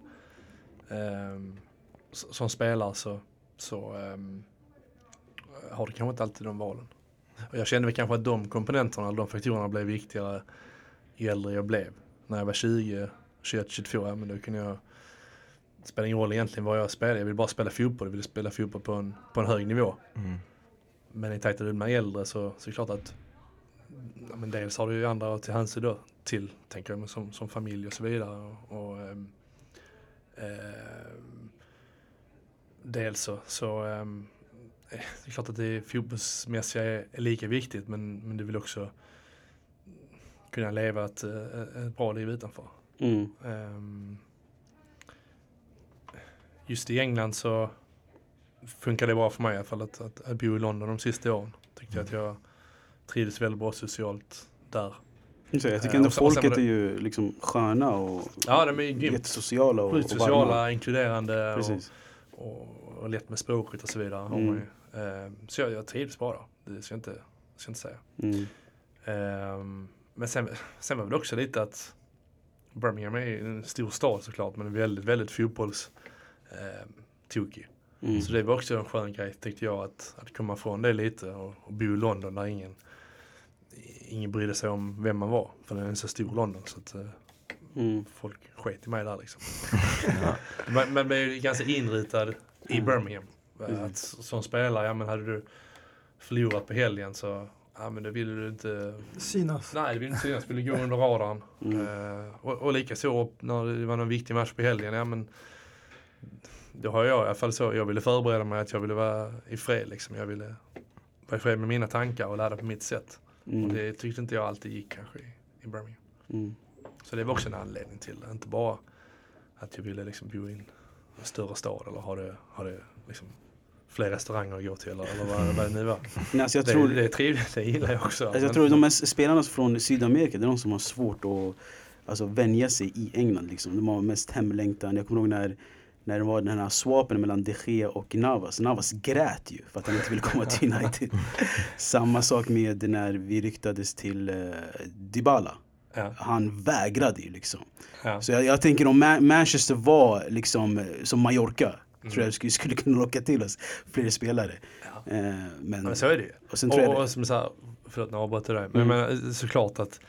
s- som spelare så, så ehm, har du kanske inte alltid de valen. Och jag kände väl kanske att de komponenterna, de faktorerna blev viktigare ju äldre jag blev. När jag var 20, 21, 22, ja, men då kunde jag det spelar ingen roll egentligen vad jag spelade, jag ville bara spela fotboll, jag ville spela fotboll på en, på en hög nivå. mm, Men i takt med att man är äldre så, så är det klart att ja, men dels har du ju andra till hänsyn då till, tänker jag, som, som familj och så vidare. Och, och, ehm, dels så, så eh, det är klart att det fotbollsmässiga är, lika viktigt men, men du vill också kunna leva ett, eh, ett bra liv utanför. Mm. Ehm, just i England så funkar det bra för mig i alla fall att, att, att bo i London de sista åren. Tyckte jag att jag trivdes väldigt bra socialt där. Jag tycker Eh, ändå sen folket är ju liksom sköna och Ja, de är jättesociala och, och sociala, inkluderande och, och, och lätt med språket och så vidare. Mm. Ehm, så jag, jag trivdes bra där. Det ska jag inte, ska jag inte säga. Mm. Ehm, men sen, sen var det också lite att Birmingham är en stor stad såklart men väldigt, väldigt fotbolls ehm. Mm. Så det var också en skön grej tyckte jag att, att komma från det lite och, och bo i London där ingen, ingen brydde sig om vem man var. För det är en så stor London så att eh, Mm. folk sket i mig där liksom. ja, Man, man blev ju ganska inritad i Mm. Birmingham. Precis. Att som spelare, ja men hade du förlorat på helgen så ja men det ville du inte Synas. Nej, det vill inte synas. Vill gå under radarn. Mm. Eh, och, och likaså när det var någon viktig match på helgen. Ja, men då har jag i alla fall så. Jag ville förbereda mig att jag ville vara i fred. Liksom. Jag ville vara i fred med mina tankar och ladda på mitt sätt. Och Mm. det tyckte inte jag alltid gick kanske i, i Birmingham. Mm. Så det var också en anledning till det. Inte bara att jag ville liksom bo i en större stad eller ha det, ha det liksom fler restauranger att gå till eller, eller vad, vad det nu var. Nej, alltså jag det, tror, det är trevligt, det gillar jag också. alltså jag Men- tror de här spelarna från Sydamerika, det är de som har svårt att alltså, vänja sig i England. Liksom. De har mest hemlängtan. Jag kommer ihåg när, när det var den här swapen mellan de Gea och Navas. Navas grät ju för att han inte ville komma till United. Samma sak med när vi ryktades till uh, Dybala. ja, Han vägrade ju liksom. ja. Så jag, jag tänker om Ma- Manchester var liksom eh, som Mallorca. Tror Mm. jag skulle, skulle kunna locka till oss fler spelare. Ja. Eh, men, Men så är det ju. och sen tror jag Och, och som så här, förlåt nu avbröt jag dig. Men Mm. menar, såklart att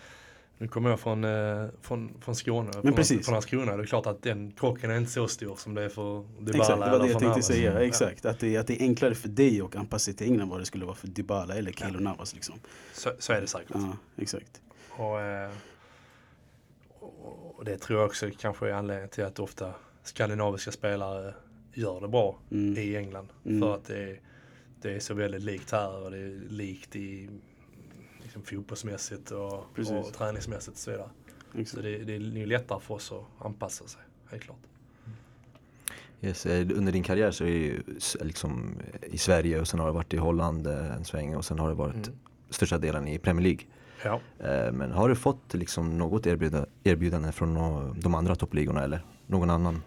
nu kommer jag från, eh, från, från Skåne, från, precis. från Landskrona. Det är klart att den krocken är inte så stor som det är för Dybala Exakt, det var det jag tänkte Navas. säga. Ja. Exakt, att det, att det är enklare för dig att anpassa sig till England vad det skulle vara för Dybala eller Keylor Navas. Liksom. Så, så är det säkert. Ja, exakt. Och, eh, och det tror jag också kanske är anledningen till att ofta skandinaviska spelare gör det bra Mm. i England. Mm. För att det är, det är så väldigt likt här och det är likt i liksom, fotbollsmässigt och, Precis. och träningsmässigt och så vidare. Så exakt. det, det är ju lättare för oss att anpassa sig, helt klart. yes, eh, under din karriär så är det ju liksom i Sverige och sen har det varit i Holland eh, en sväng och sen har det varit Mm. största delen i Premier League. Ja. Eh, Men har du fått liksom något erbjuda, erbjudande från nå- de andra toppligorna eller någon annan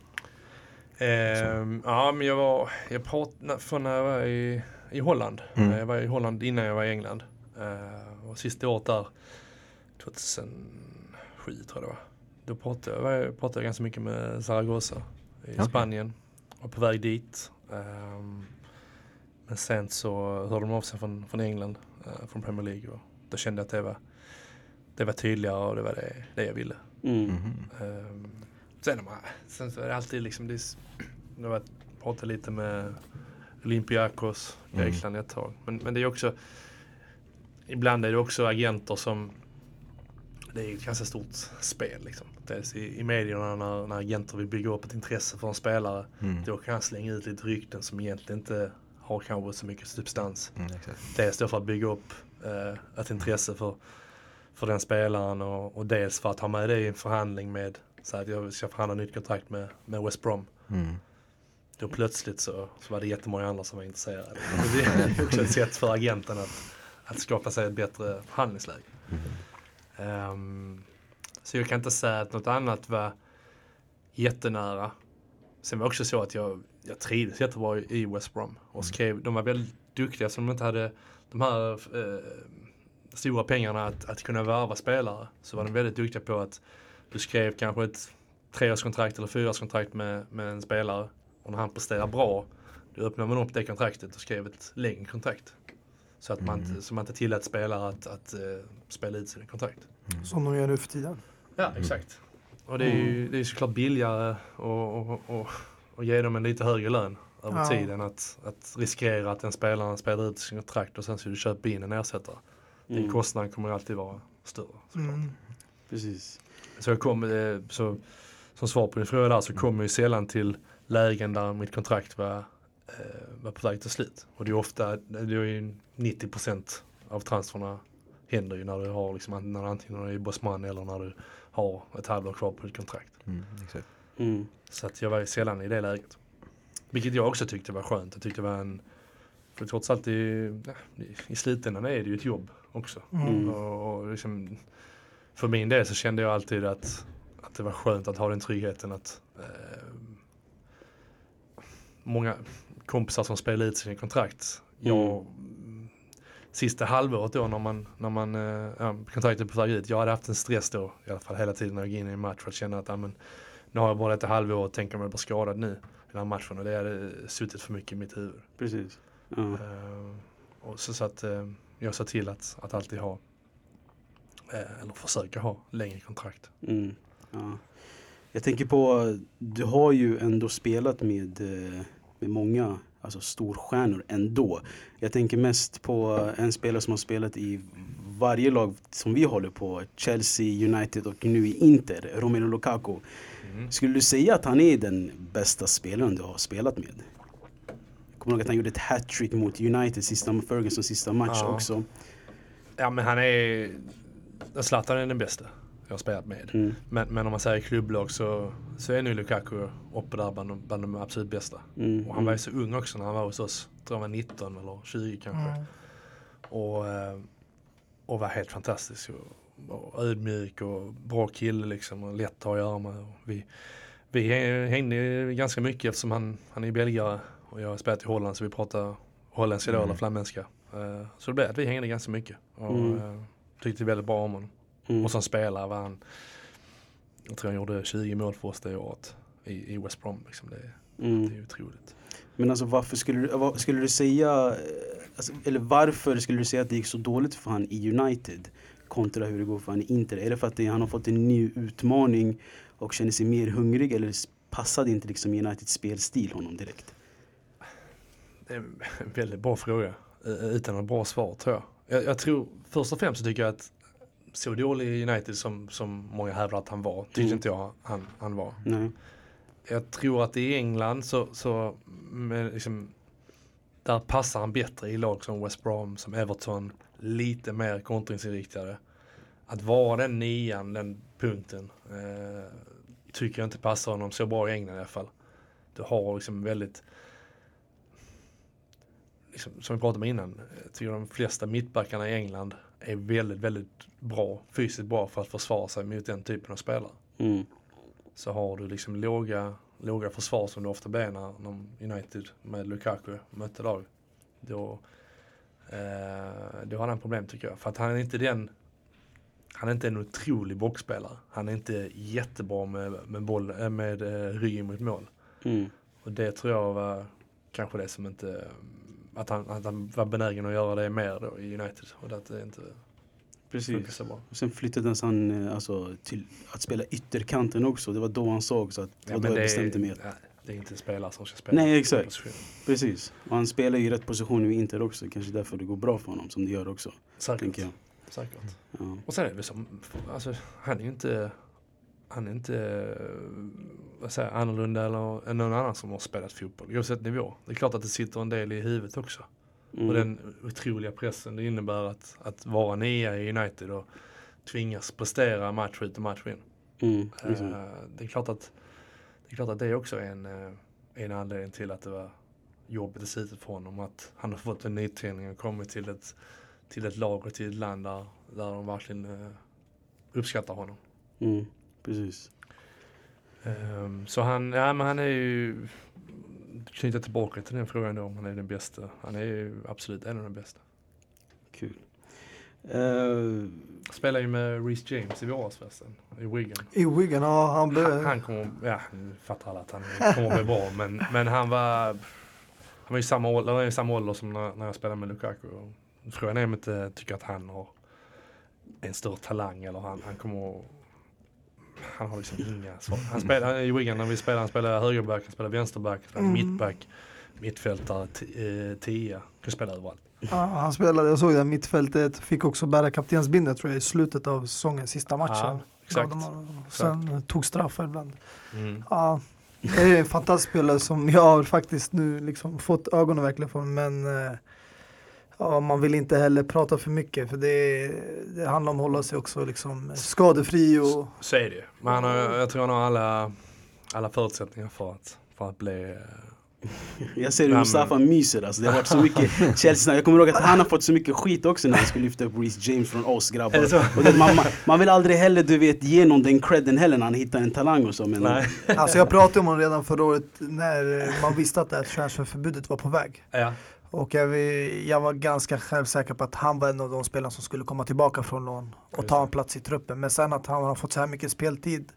Ehm, ja, men jag var, jag pratade från när jag var i, i Holland. Mm. Jag var i Holland innan jag var i England. Uh, och sista året där, 2007 tror jag det var. Då pratade jag, jag pratade ganska mycket med Zaragoza i Okej. Spanien. Var på väg dit. Ehm, men sen så hörde de av sig från, från England, eh, från Premier League. Och då kände jag att det var, det var tydligare och det var det, det jag ville. Mm. Sen, man, sen så är det alltid liksom, det är, s- jag har pratat lite med Olympiakos, Mm. Grekland ett tag. Men, men det är också, ibland är det också agenter som, det är ett ganska stort spel liksom. Dels i, i medierna när, när agenter vill bygga upp ett intresse för en spelare. Mm. Då kan han slänga ut lite rykten som egentligen inte har kanske så mycket substans. Mm, exakt. Dels då för att bygga upp eh, ett intresse för, för den spelaren och, och dels för att ha med det i en förhandling med så att jag ska förhandla nytt kontrakt med, med West Brom. Mm. Då plötsligt så, så var det jättemånga andra som var intresserade. Det är också ett sätt för agenten att, att skapa sig ett bättre förhandlingsläge. Ehm, så jag kan inte säga att något annat var jättenära. Sen var det också så att jag, jag trivdes jättebra i West Brom. Och skrev, de var väldigt duktiga som de inte hade de här eh, stora pengarna att, att kunna värva spelare. Så var de väldigt duktiga på att du skrev kanske ett treårskontrakt eller fyraårskontrakt med, med en spelare. Och när han presterar bra, då öppnar man upp det kontraktet och skrev ett längre kontrakt. Så att man, inte- så man inte tillät spelare att, att eh, spela ut sina kontrakt. Som de gör nu för tiden. Ja, exakt. Och det är ju det är såklart billigare och, och, och, och ge dem en lite högre lön över Ja. tiden. Att, att riskera att den spelaren spelar ut sin kontrakt och sen så du köper in en ersättare. Den Mm. kostnaden kommer alltid vara större. Mm. Precis. Så jag kom, eh, så, som svar på din fråga där så kommer jag ju sällan till lägen där mitt kontrakt var, eh, var på väg till slut. Och det är ofta, det är ju 90% av transferna händer ju när du har liksom, när, antingen när du är bossman eller när du har ett halvår kvar på ditt kontrakt. Mm, exakt. Mm. Så att jag var ju sällan i det läget. Vilket jag också tyckte var skönt. Jag tyckte det var en, för trots allt i- i slutändan är det ju ett jobb också. Mm. Och, och liksom, för min del så kände jag alltid att, att det var skönt att ha den tryggheten att eh, många kompisar som spelar ut sina kontrakt. Jag, Sista halvåret då när man, när man eh, kontraktet på väg ut. Jag hade haft en stress då i alla fall hela tiden när jag gick in i en match för att känna att ja, men, nu har jag bara detta halvår och tänker om jag blir skadad nu i den här matchen och det hade suttit för mycket i mitt huvud. Precis. Ja. Eh, och så, så att eh, jag sa till att, att alltid ha, eller försöka ha, längre kontrakt. Mm. Ja. Jag tänker på, du har ju ändå spelat med, eh, med många alltså storstjärnor ändå. Jag tänker mest på en spelare som har spelat i varje lag som vi håller på. Chelsea, United och nu i Inter, Romelu Lukaku. Mm. Skulle du säga att han är den bästa spelaren du har spelat med? Jag kommer ihåg att han gjorde ett hattrick mot United sista, Fergusons sista match Ja. också. Ja men han är, Zlatan är den bästa jag har spelat med. Mm. Men, men om man säger klubblag så, så är nu Lukaku uppe där bland, de- bland de absolut bästa. Mm. Och han var ju så ung också när han var hos oss. Jag tror han var 19 eller 20 kanske. Mm. Och, eh, och var helt fantastisk. Och, och ödmjuk och bra kille liksom. Och lätt att ha att göra med. Och vi, vi hängde ganska mycket eftersom han, han är belgare. Och jag har spelat i Holland så vi pratar holländska då Mm. eller flamländska. Eh, så det blev att vi hängde ganska mycket. Och Mm. eh, tyckte väldigt bra om honom. Mm. Och som spelare var han, jag tror han gjorde 20 mål för oss det året i, i West Brom. Liksom. Det, Mm. det är otroligt. Men alltså varför skulle du, vad, skulle du säga, alltså, eller varför skulle du säga att det gick så dåligt för han i United kontra hur det går för han i Inter? Är det för att det, han har fått en ny utmaning och känner sig mer hungrig eller passade inte liksom Uniteds spelstil honom direkt? Det är en väldigt bra fråga. Utan ett bra svar tror jag. Jag. Jag tror först och främst så tycker jag att så dålig i United som, som många hävdar att han var, tyckte Mm. inte jag han, han var. Nej. Jag tror att i England så, så men liksom, där passar han bättre i lag som West Brom, som Everton, lite mer kontringsinriktade. Att vara den nian, den punkten, eh, tycker jag inte passar honom så bra i England i alla fall. Du har liksom väldigt, som vi pratade om innan, jag tycker de flesta mittbackarna i England är väldigt, väldigt bra, fysiskt bra för att försvara sig mot den typen av spelare Mm. så har du liksom låga, låga försvar som det ofta när, när United med Lukaku mötte lag. Då, eh, då har han problem tycker jag. För att han är inte den han är inte en otrolig boxspelare. Han är inte jättebra med, med, boll, eh, med eh, ryggen mot mål. Mm. Och det tror jag var kanske det som inte, att han, att han var benägen att göra det mer då i United. Och att det inte Precis. så bra. Sen flyttade han eh, alltså, till att spela ytterkanten också. Det var då han såg så att var då jag bestämde mig. nej, det är inte en spelare som ska spela. Nej, exakt. Precis. Och han spelar ju i rätt position nu i Inter också. Kanske därför det går bra för honom som det gör också. Säkert. Säkert. Ja. Och sen är det som, alltså han är ju inte, han är inte, eh, vad säger annorlunda eller, än någon annan som har spelat fotboll. Oavsett nivå. Det är klart att det sitter en del i huvudet också. Mm. Och den otroliga pressen det innebär att, att vara nia i United och tvingas prestera match ut och match in. Mm. Liksom. Det är klart att det är klart att det också är en, eh, en anledning till att det var jobbigt i slutet för honom. Att han har fått en nytändning och kommit till ett, till ett lag och till ett land där, där de verkligen uppskattar honom. Mm. Precis. Ehm, så han, ja, men han är ju, knyta tillbaka till den frågan då om han är den bästa. Han är ju absolut en av de bästa. Kul. Uh, Spelar ju med Reece James i våras förresten, i Wigan. I Wigan, ja han Han, blev... han kommer, ja nu fattar alla att han kommer bli bra men, men han var Han var i samma ålder, han är i samma ålder som när, när jag spelade med Lukaku. Frågan är om jag inte tycker att han har en större talang eller han, han kommer att- Han har liksom inga svar. Han spelar i Wigan när vi spelar, han spelar högerback, han spelar vänsterback, han spelar Mm. mittback, mittfältare, eh, tia. Kan spela överallt. Ja, han spelade, jag såg det, mittfältet, fick också bära kaptensbindeln tror jag i slutet av säsongens sista matchen. Ja, exakt. har- sen tog straffar ibland. Mm. Ja, det är en fantastisk spelare som jag har faktiskt nu liksom fått ögonen verkligen från men eh, ja, man vill inte heller prata för mycket för det, det handlar om att hålla sig också liksom skadefri och Så är det ju. Men han har, jag tror han har alla, alla förutsättningar för att, för att bli eh, jag ser hur Mustafa myser alltså. Det har varit så mycket Chelsea. Jag kommer ihåg att han har fått så mycket skit också när han skulle lyfta upp Reece James från oss grabbar. Och det, man, man, vill aldrig heller du vet ge någon den credden heller när han hittar en talang och så. Men Nej. Alltså jag pratade om honom redan förra året när man visste att det här transferförbudet var på väg. Ja. Och jag, jag var ganska självsäker på att han var en av de spelarna som skulle komma tillbaka från lån och ta en plats i truppen. Men sen att han har fått så här mycket speltid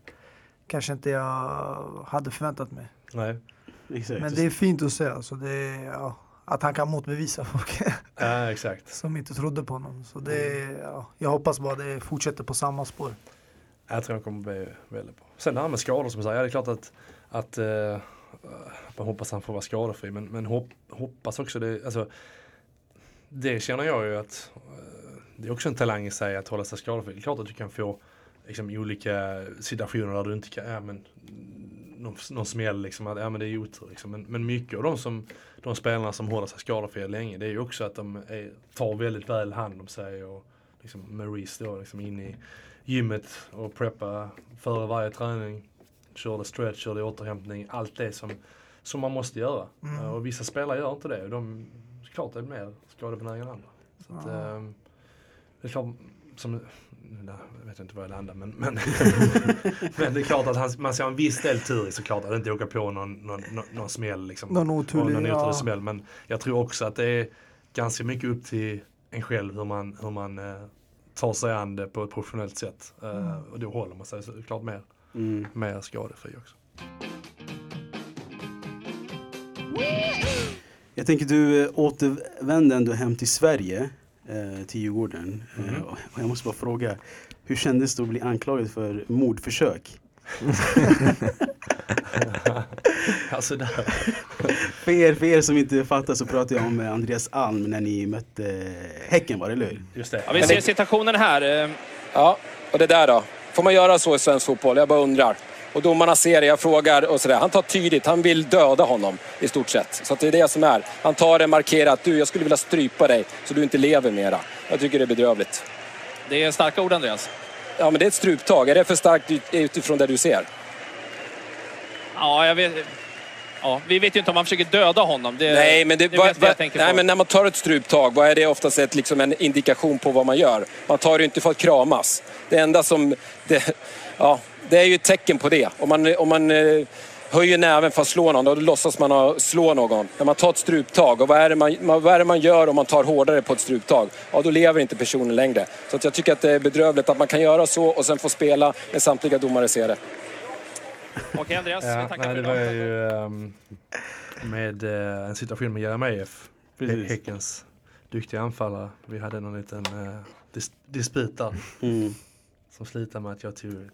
kanske inte jag hade förväntat mig. Nej. exakt. Men det är fint att se alltså. Det är, ja, att han kan motbevisa folk Ja, exakt. som inte trodde på honom. Så det är, ja, jag hoppas bara det fortsätter på samma spår. Jag tror han kommer bli väldigt bra. Sen det här med skador som jag säger, ja, det är klart att, att eh, Eh, man hoppas han får vara skadefri men, men hopp, hoppas också det, alltså det känner jag ju att eh, det är också en talang i sig att hålla sig skadefri. Det är klart att du kan få liksom, olika situationer där du inte kan, ja men någon, någon smäll liksom, att, ja men det är otur liksom. Men, men mycket av de, som, de spelarna som håller sig skadefria länge det är ju också att de är, tar väldigt väl hand om sig och liksom med då liksom in i gymmet och preppa före varje träning. Körde stretch, körde återhämtning, allt det som, som man måste göra. Mm. Eh, Och vissa spelare gör inte det. och De, klart är mer skadebenägna än andra. Så att, Ja. ehm, det är klart, som, jag vet inte var jag landar men, men, men det är klart att han, man ska ha en viss del tur i såklart. Att inte åka på någon, någon, någon, någon smäll. Liksom. Någon oturlig, någon ja. oturlig smäll. Men jag tror också att det är ganska mycket upp till en själv hur man, hur man eh, tar sig an det på ett professionellt sätt. Eh, Mm. Och då håller man sig såklart mer, Mm. mer skadefri också. Jag tänker du eh, återvände ändå hem till Sverige, eh, till Djurgården. Eh, och jag måste bara fråga, hur kändes det att bli anklagad för mordförsök? alltså där, För er, för er som inte fattar så pratar jag om Andreas Alm när ni mötte Häcken var det, eller hur? just det. Ja, vi ser situationen här. Ja, och det där då? Får man göra så i svensk fotboll? Jag bara undrar. Och domarna ser det, jag frågar och sådär. Han tar tydligt, han vill döda honom i stort sett. Så det är det som är. Han tar det, markerar att du, jag skulle vilja strypa dig så du inte lever mera. Jag tycker det är bedrövligt. Det är starka ord, Andreas. Ja, men det är ett struptag. Är det för starkt ut- utifrån det du ser? Ja, jag vet... Ja, vi vet ju inte om han försöker döda honom. Det, Nej, men, det, det vad- tänker nej, men när man tar ett struptag, vad är det oftast ett, liksom en indikation på vad man gör? Man tar det inte för att kramas. Det enda som... Det, ja, det är ju ett tecken på det. Om man, om man eh, höjer näven för att slå någon, då låtsas man slå någon. När man tar ett struptag, och vad är, det man, vad är det man gör om man tar hårdare på ett struptag? Ja, då lever inte personen längre. Så att jag tycker att det är bedrövligt att man kan göra så och sen få spela när samtliga domare ser det. Okej Andreas, vi Ja, tackar nej, för det var idag. ju ehm, med eh, en situation med Jeremejeff. Häckens duktiga anfallare. Vi hade någon liten eh, dis disput där Mm som slutar med att jag tog tur.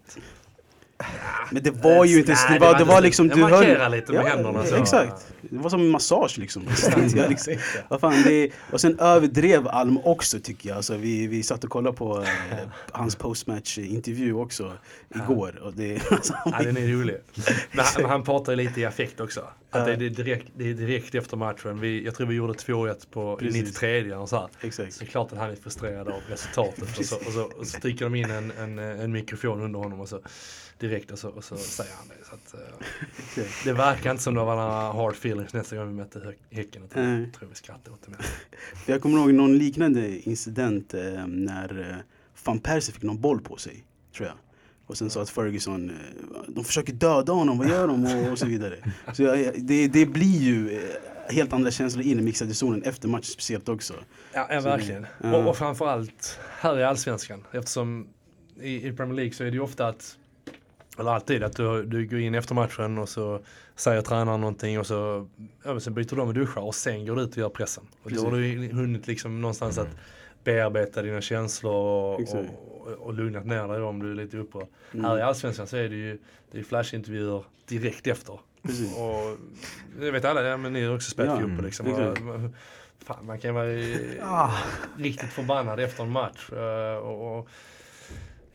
Men det var ju inte... Nej, Det var, det var liksom... Du höll... lite med Ja, händerna så. Exakt. Det var som en massage liksom. liksom. Vad fan, det, och sen överdrev Alm också tycker jag. Alltså, vi, vi satt och kollade på eh, hans postmatch-intervju också igår. Och det, alltså, Ja, den är rolig. Men han, han pratar lite i affekt också. Att det, det, är direkt, det är direkt efter matchen. Vi, jag tror vi gjorde 2-1 på Precis. 93 och så här. Exakt. Så det är klart att han är frustrerad av resultatet. och, så, och, så, och så trycker de in en, en, en mikrofon under honom och så direkt och så, och så säger han det. Så att, eh, det verkar inte som det var några hard feelings nästa gång vi mötte Häcken. Jag tror, vi skrattade åt det jag kommer ihåg någon liknande incident eh, när eh, van Persie fick någon boll på sig, tror jag. Och sen sa att Ferguson, de försöker döda honom, vad gör de? Och, och så vidare. Så det, det blir ju helt andra känslor in i mixade zonen efter matchen speciellt också. Ja, ja Så verkligen. det- ja. Och, och framförallt här i Allsvenskan. Eftersom i, i Premier League så är det ju ofta att, eller alltid, att du, du går in efter matchen och så säger tränaren någonting och så, ja, sen byter de och duschar och sen går du ut och gör pressen. Och då har du hunnit liksom någonstans att bearbeta dina känslor och, Exakt. och, och lugnat ner dig om du är lite upprörd. Mm. Här i Allsvenskan så är det ju det är flashintervjuer direkt efter. Precis. Och det vet alla, ja, men ni har också spelat Ja, fotboll liksom. exakt. Fan, man kan vara Ah, riktigt förbannad efter en match. eh, Och, och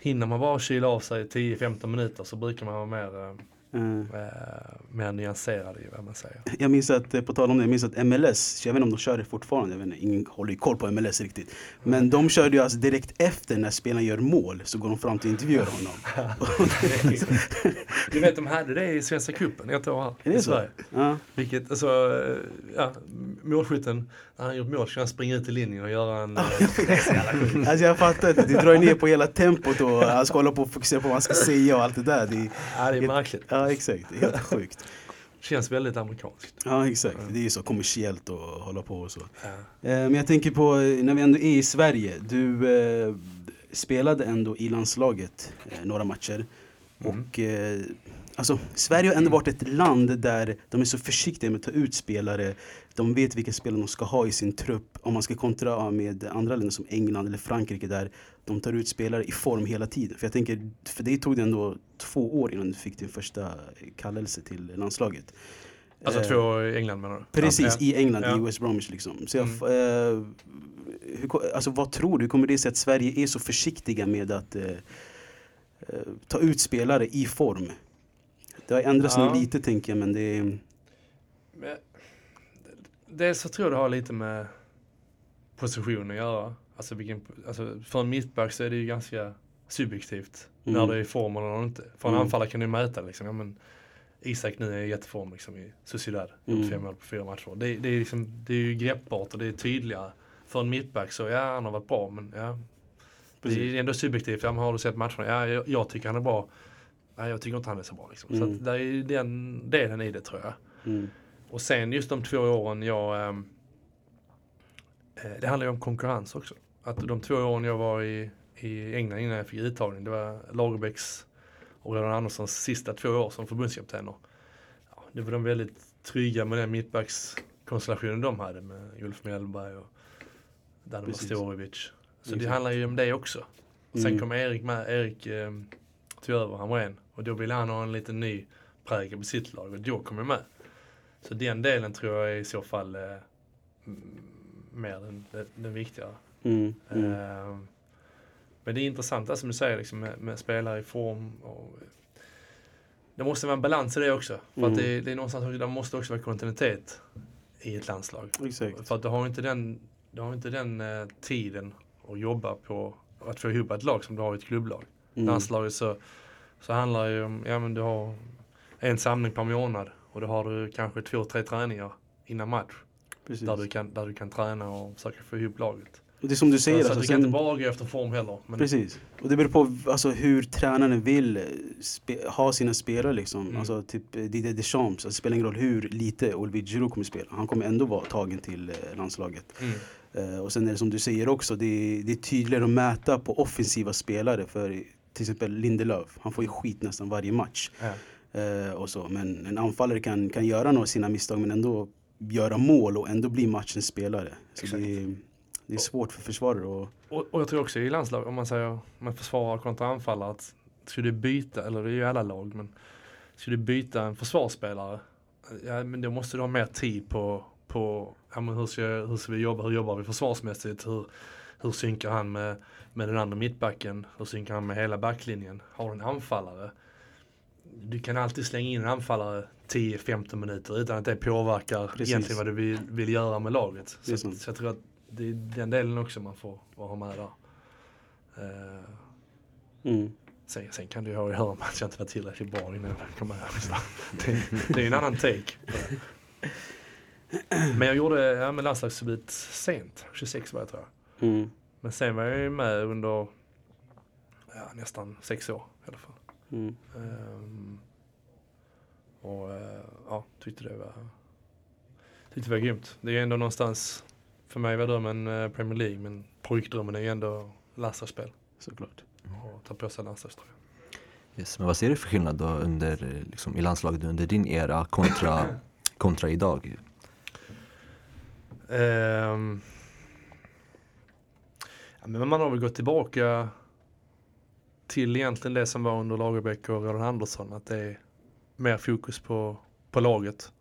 hinner man bara kyla av sig 10-15 minuter så brukar man vara mer, eh, eh, Eh, mer nyanserad i vad man säger. Jag minns att, eh, på tal om det, jag minns att MLS, jag vet inte om de kör det fortfarande, jag vet inte, ingen håller ju koll på MLS riktigt. Men de körde ju alltså direkt efter när spelaren gör mål så går de fram till och intervjuar honom. Du vet, de hade det i Svenska cupen ett år här i? Sverige. Ja, Vilket, alltså, eh, ja, målskytten, när han gjort mål så kan han springa ut i linjen och göra en... alltså jag fattar inte, det drar ner på hela tempot och han ska hålla på och fokusera på vad han ska säga och allt det där. Det Ja, det är märkligt. ja exakt, det är helt sjukt. Känns väldigt amerikanskt. Ja exakt, det är ju så kommersiellt att hålla på och så. Ja. Eh, Men jag tänker på eh, när vi ändå är i Sverige. Du eh, spelade ändå i landslaget eh, några matcher. Mm. Och eh, alltså, Sverige har ändå varit ett land där de är så försiktiga med att ta ut spelare. De vet vilka spelare de ska ha i sin trupp. Om man ska kontra med andra länder som England eller Frankrike där de tar ut spelare i form hela tiden. För jag tänker, för dig tog det ändå två år innan du fick din första kallelse till landslaget. Alltså Eh, två i England menar du? Precis, Ja. i England, Ja. i West Bromwich liksom. Så jag, Mm. eh, hur, alltså, vad tror du, hur kommer det sig att Sverige är så försiktiga med att eh, eh, ta ut spelare i form? Det har ändrats Ja. nog lite tänker jag men det är... Dels så tror jag det har lite med position att göra. Alltså, vilken, alltså för en mittback så är det ju ganska subjektivt Mm. när det är i form eller inte. För en Mm. anfallare kan du mäta liksom, ja, men Isak nu är i jätteform liksom i Sociedad. Gjort Mm. fem mål på fyra matcher. Det, det, är liksom, det är ju greppbart och det är tydligare. För en mittback så, ja han har varit bra men ja. Det Precis. är ändå subjektivt. Ja, men har du sett matcherna? Ja, jag, jag tycker han är bra. Nej, jag tycker inte han är så bra. Liksom. Så Mm. att det är den delen i det tror jag. Mm. Och sen just de två åren jag... ehm, eh, det handlar ju om konkurrens också. Att de två åren jag var i, i England innan jag fick uttagning, det var Lagerbäcks och Roland Anderssons sista två år som förbundskaptener. Ja, det var de väldigt trygga med den mittbackskonstellationen de hade med Ulf Mellberg och Dano Precis. Majstorovic. Så det Exakt. handlar ju om det också. Sen Mm. kom Erik med, Erik eh, tog över Hamrén och då ville han ha en liten ny prägel på sitt lag och då kom jag med. Så den delen tror jag är i så fall eh, mer den, den, den viktigare. Mm. Mm. Eh, men det är intressant det som du säger liksom, med, med spelare i form. Och, det måste vara en balans i det också. För Mm. att det, det är någonstans, det måste också vara kontinuitet i ett landslag. Exakt. För att du har inte den, du har inte den eh, tiden att jobba på att få ihop ett lag som du har i ett klubblag. Mm. Landslaget så, så handlar det ju om, ja men du har en samling per månad och då har du kanske två, tre träningar innan match. Precis. Där du, kan, där du kan träna och försöka få ihop laget. Och det är som du säger. så Alltså, du kan inte sen, bara gå efter form heller. Precis. Och det beror på alltså, hur tränaren vill eh, ha sina spelare. Liksom. Mm. Alltså, typ eh, Didier Deschamps. Alltså, det spelar ingen roll hur lite Olivier Giroud kommer spela. Han kommer ändå vara tagen till eh, landslaget. Mm. Eh, och sen är det som du säger också, det är, det är tydligare att mäta på offensiva spelare. För till exempel Lindelöf, han får ju skit nästan varje match. Ja. Eh, och så. Men en anfallare kan, kan göra några sina misstag men ändå göra mål och ändå bli matchens spelare. Så Exakt. det, är, det är svårt för försvarare och Och, och jag tror också i landslag, om man säger med försvarare kontra anfallare, att skulle du byta, eller det är ju alla lag, men skulle du byta en försvarsspelare, ja men då måste du ha mer tid på, på ja, men hur, ska, hur ska vi jobba, hur jobbar vi försvarsmässigt, hur, hur synkar han med, med den andra mittbacken, hur synkar han med hela backlinjen. Har du en anfallare, du kan alltid slänga in en anfallare 10-15 minuter utan att det påverkar Precis. egentligen vad du vill, vill göra med laget. Så, så jag tror att det är den delen också man får, ha med där. Eh, mm. sen, sen kan det ju ha att göra med att jag inte var tillräckligt bra innan jag kom med. Så Det, det är en annan take. Men jag gjorde ja, landslagsdebut sent, 26 var jag tror jag. Mm. Men sen var jag ju med under ja, nästan sex år i alla fall. Mm. Ehm, och eh, ja, tyckte det var tyckte det var grymt. Det är ändå någonstans, för mig var drömmen eh, Premier League men pojkdrömmen är ju ändå landslagsspel. Såklart. Och ta på sig landslagströjan. Yes, men vad ser du för skillnad då under, eh, liksom, i landslaget under din era kontra, kontra idag? Ja, men man har väl gått tillbaka till egentligen det som var under Lagerbäck och Roland Andersson. Att det är mer fokus på, på laget.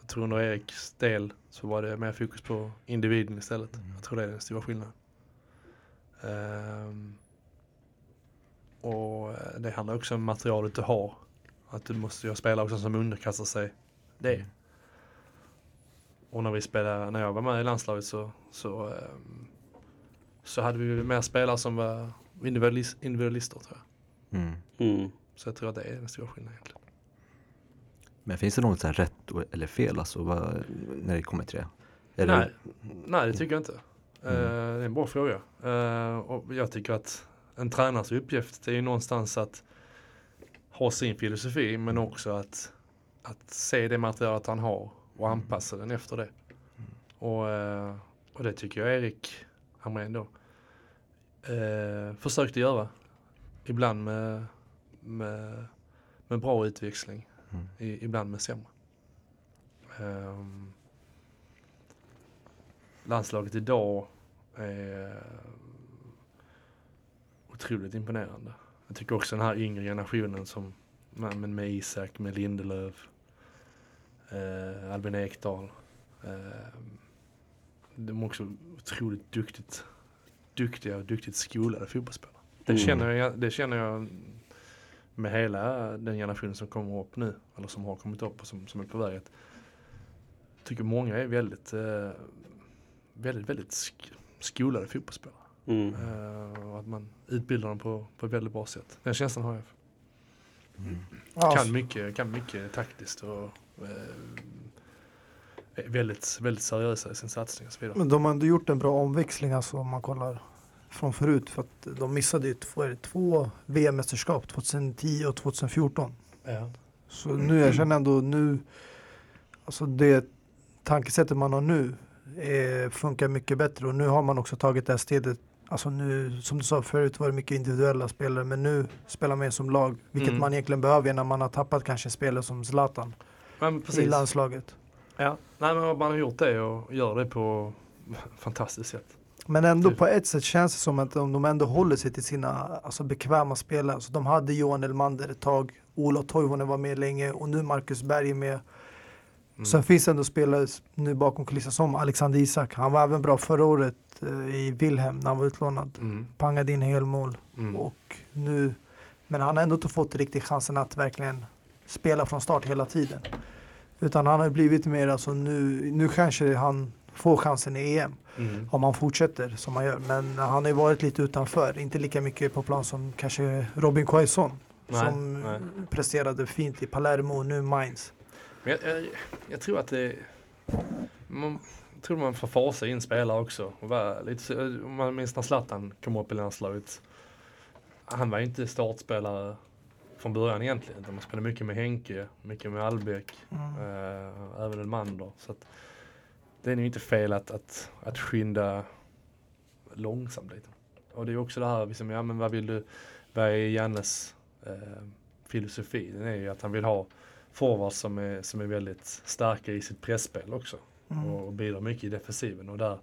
Jag tror under Eriks del så var det mer fokus på individen istället. Jag tror det är den stora skillnaden. Ehm, och eh, det handlar också om materialet du har. Att du måste ha spelare också som underkastar sig det. Och när vi spelade, när jag var med i landslaget så, så, ehm, så hade vi mer spelare som var individualis- individualister tror jag. Mm. Mm. Så jag tror att det är den stora skillnaden egentligen. Men finns det något så rätt eller fel alltså, vad, när det kommer till det? Det- Nej, nej, det tycker jag inte. Eh, det är en bra fråga. Eh, och jag tycker att en tränars uppgift är ju någonstans att ha sin filosofi men också att, att se det materialet han har och anpassa den efter det. Och, eh, och det tycker jag Erik Hamrén då eh, försökte göra. Ibland med, med, med bra utväxling, Mm. i, ibland med sämre. Ehm, landslaget idag är otroligt imponerande. Jag tycker också den här yngre generationen som med- med Isak, med Lindelöf, eh, Albin Ekdal. Eh, de är också otroligt duktigt, duktiga och duktigt skolade fotbollsspelare. Det, Mm. känner jag, det känner jag med hela den generationen som kommer upp nu, eller som har kommit upp och som, som är på väg. Att, jag tycker många är väldigt, eh, väldigt, väldigt sk- skolade fotbollsspelare. Mm. Eh, och att man utbildar dem på, på ett väldigt bra sätt. Den känslan har jag. Ja, Kan mycket, kan mycket taktiskt och eh, väldigt, väldigt seriösa i sin satsning och så vidare. Men de har ändå gjort en bra omväxling alltså om man kollar från förut. För att de missade ju två, är två VM-mästerskap 2010 och 2014. Ja. Så nu jag känner ändå nu, alltså det tankesättet man har nu eh, funkar mycket bättre och nu har man också tagit det här steget. Alltså nu, som du sa förut var det mycket individuella spelare men nu spelar man som lag. Vilket Mm. man egentligen behöver när man har tappat kanske spelare som Zlatan Men i landslaget. Ja. Nej, men man har gjort det och gör det på fantastiskt sätt. Men ändå på ett sätt känns det som att de ändå håller sig till sina alltså, bekväma spelare. Alltså, de hade Johan Elmander ett tag, Ola Toivonen var med länge och nu Marcus Berg är med. Mm. Sen finns det ändå spelare nu bakom kulisserna som Alexander Isak. Han var även bra förra året eh, i Wilhelm när han var utlånad. Mm. Pangade in helmål. Mm. Och nu, men han har ändå inte fått riktigt chansen att verkligen spela från start hela tiden. Utan han har blivit mer, alltså nu, nu kanske han får chansen i EM Mm. om han fortsätter som han gör. Men han har ju varit lite utanför, inte lika mycket på plan som kanske Robin Quaison som nej. presterade fint i Palermo och nu Mainz. Men jag, jag, jag tror att det man, jag tror man får fasa in spelare också. Och vara lite, så- om man minns när Zlatan kom upp i landslaget. Han var inte startspelare från början egentligen. Man spelade mycket med Henke, mycket med Albeck, eh, även Elmander. Så att det är nog inte fel att, att, att skynda långsamt lite. Och det är också det här, liksom, ja men vad vill du, vad är Jannes eh, filosofi? Den är ju att han vill ha forwards som är, som är väldigt starka i sitt pressspel också. Och, och bidrar mycket i defensiven. Och där,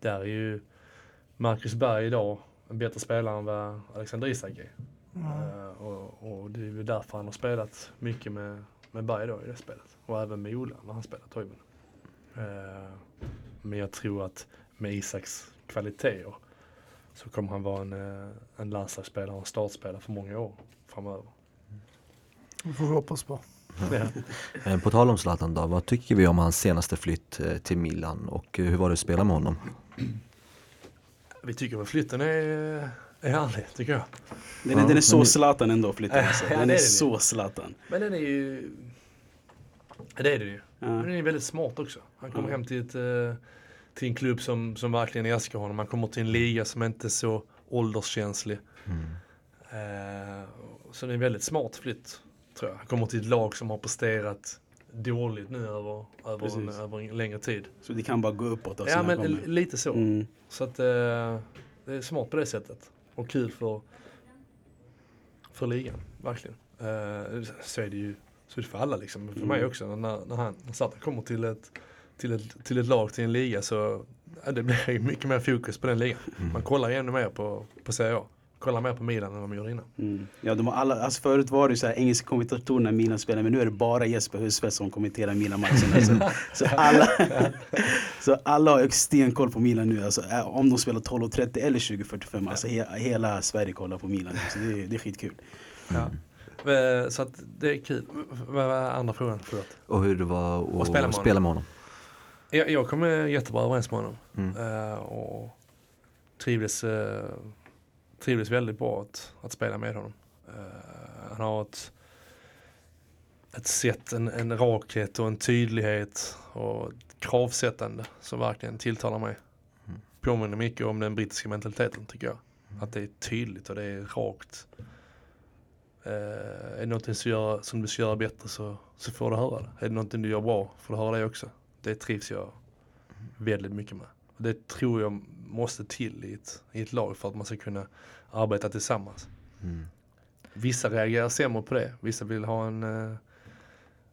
där är ju Marcus Berg idag en bättre spelare än vad Alexander Isak är. Eh, och, och det är ju därför han har spelat mycket med, med Berg då i det spelet. Och även med Ola när han spelar Toivonen. Eh, men jag tror att med Isaks kvaliteter så kommer han vara en, eh, en landslagsspelare och en startspelare för många år framöver. Det får vi hoppas på. Ja. På tal om Zlatan då, vad tycker vi om hans senaste flytt till Milan och hur var det att spela med honom? Vi tycker väl flytten är, är härlig tycker jag. Den är, Ja, den är så men- Zlatan ändå flyttar alltså. Ja, Den det är är så Zlatan. Men den är ju... Det är det ju. Ja. Men den är väldigt smart också. Han kommer Ja. hem till, ett, eh, till en klubb som, som verkligen älskar honom. Han kommer till en liga som inte är så ålderskänslig. Eh, så det är en väldigt smart flytt. Tror jag. Han kommer till ett lag som har presterat dåligt nu över, över, en, över en längre tid. Så det kan bara gå uppåt. Ja men kommer. lite så. Mm. Så att eh, det är smart på det sättet. Och kul för, för ligan, verkligen. Eh, så är det ju så är det för alla liksom. För mig också. När, när, han, när Zlatan kommer till ett, till, ett, till ett lag, till en liga så ja, det blir mycket mer fokus på den ligan. Man kollar ännu mer på, på Serie A. Kollar mer på Milan än vad man gjorde innan. Mm. Ja, de har alla, alltså förut var det så här engelska kommentatorer när Milan spelade men nu är det bara Jesper Husfeldt som kommenterar Milan-matcherna. Alltså. Så, alla, så alla har ju stenkoll på Milan nu. Alltså, äh, om de spelar 12.30 eller 20.45. Alltså, he, hela Sverige kollar på Milan nu. Så det, är- det är skitkul. Eh, Så att det är kul. Vad var andra frågan? Förlåt. Och hur det var att Och spela med spela med honom? Jag, jag kom jättebra överens med honom. Mm. Eh, och trivdes, eh, trivdes väldigt bra att, att spela med honom. Eh, han har ett, ett sätt, en, en rakhet och en tydlighet och kravsättande som verkligen tilltalar mig. Påminner mycket om den brittiska mentaliteten tycker jag. Att det är tydligt och det är rakt. Eh, är det någonting som, gör, som du ska göra bättre så, så får du höra det. Är det någonting du gör bra får du höra det också. Det trivs jag väldigt mycket med. Det tror jag måste till i ett, i ett lag för att man ska kunna arbeta tillsammans. Mm. Vissa reagerar sämre på det. Vissa vill ha en, eh,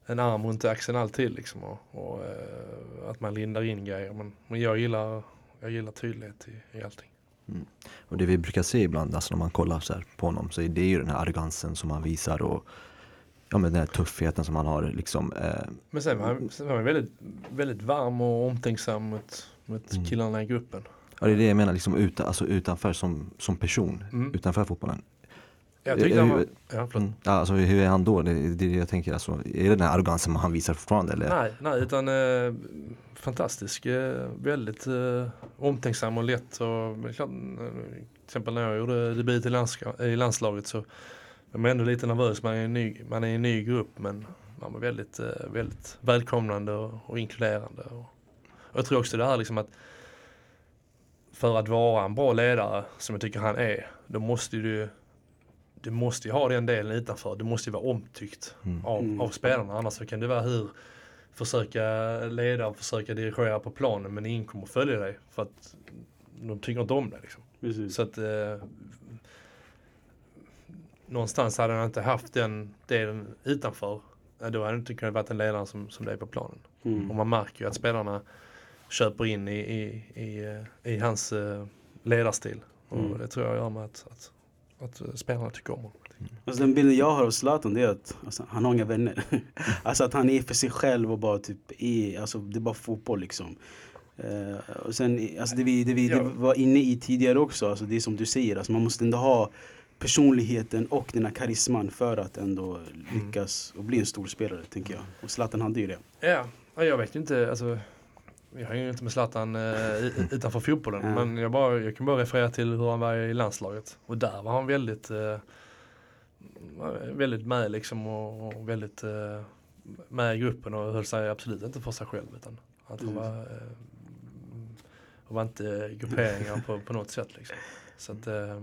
en arm runt axeln alltid liksom. Och, och eh, att man lindar in grejer. Men, men jag, gillar, jag gillar tydlighet i, i allting. Och det vi brukar se ibland, alltså när man kollar så här på honom, så är det ju den här arrogansen som han visar och ja, men den här tuffheten som han har liksom. Eh, Men sen var han, sen var han väldigt, väldigt varm och omtänksam mot, mot Mm. killarna i gruppen. Ja, det är det jag menar, liksom utan, alltså utanför som, som person, Mm. utanför fotbollen. Jag tyckte han var... Ja, förlåt. Mm. Ja, alltså hur är han då? Det, det jag tänker, alltså, är det den här arrogansen han visar fortfarande eller? Nej, nej utan eh, fantastisk. Eh, väldigt eh, omtänksam och lätt. Och, klart, eh, till exempel när jag gjorde debut i, landska, i landslaget så var man ändå lite nervös. Man är, en ny, man är i en ny grupp men man var väldigt, eh, väldigt välkomnande och, och inkluderande. Och, och jag tror också det här liksom att för att vara en bra ledare som jag tycker han är, då måste du du måste ju ha den delen utanför. Du måste ju vara omtyckt Mm. av, Mm. av spelarna. Annars så kan det vara hur försöka leda och försöka dirigera på planen men ingen kommer följa dig för att de tycker inte om dig. Liksom. Precis. Så att eh, någonstans hade han inte haft den delen utanför. eh, Då hade han inte kunnat vara en ledare som, som det är på planen. Mm. Och man märker ju att spelarna köper in i, i, i, eh, i hans eh, ledarstil. Och Mm. det tror jag gör med att, att, att eh, spelarna tycker om honom. Alltså den bilden jag har av Zlatan det är att alltså, han har inga vänner. alltså att han är för sig själv och bara typ är, alltså det är bara fotboll liksom. Eh, och sen, alltså det vi, det vi det var inne i tidigare också, alltså det är som du säger, alltså man måste ändå ha personligheten och den här karisman för att ändå lyckas och bli en stor spelare tänker jag. Och Zlatan hade ju det. Ja, ja, jag vet ju inte. Alltså, jag ju inte med Zlatan eh, utanför fotbollen. Ja. Men jag, bara, jag kan bara referera till hur han var i landslaget. Och där var han väldigt, eh, väldigt med liksom och, och väldigt eh, med i gruppen och höll sig absolut inte för sig själv. Utan Att han var, eh, var inte grupperingar på, på något sätt. Liksom. Så att, eh,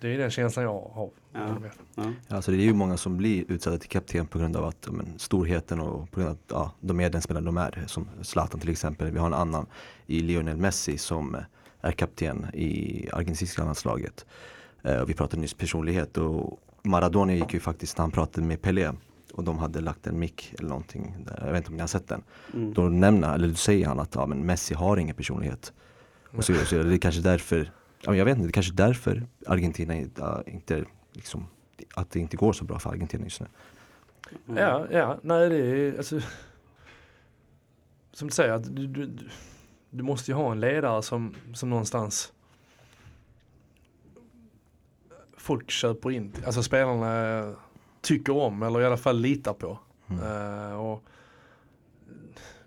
det är den känslan jag har. Ja. Ja. Alltså det är ju många som blir utsedda till kapten på grund av att men, storheten och på grund av att ja, de är den spelare de är. Som Zlatan till exempel. Vi har en annan i Lionel Messi som är kapten i argentinska landslaget. Eh, och vi pratade nyss personlighet och Maradona gick ju faktiskt när han pratade med Pelé och de hade lagt en mick eller någonting. Där. Jag vet inte om ni har sett den. Mm. Då nämner, eller då säger han att ja, men Messi har ingen personlighet. Och så, vidare, så det är kanske därför, jag vet inte, det är kanske därför Argentina inte, liksom, att det inte går så bra för Argentina just nu. Ja, ja, nej det är alltså Som du säger, att du, du, du- måste ju ha en ledare som, som någonstans folk köper in, alltså spelarna tycker om eller i alla fall litar på. Eh, och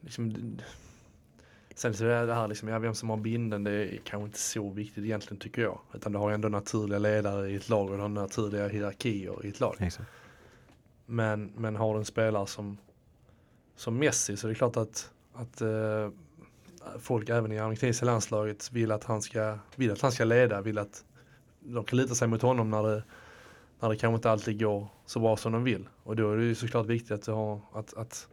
liksom, Sen så är det här liksom, ja, vem som har binden det är kanske inte så viktigt egentligen tycker jag. Utan du har ändå naturliga ledare i ett lag och du har naturliga hierarkier i ett lag. Exakt. Men, men har du en spelare som, som Messi så är det klart att, att eh, folk även i argentinska landslaget vill att, han ska, vill att han ska leda, vill att de kan lita sig mot honom när det, när det kanske inte alltid går så bra som de vill. Och då är det ju såklart viktigt att, du har, att, att,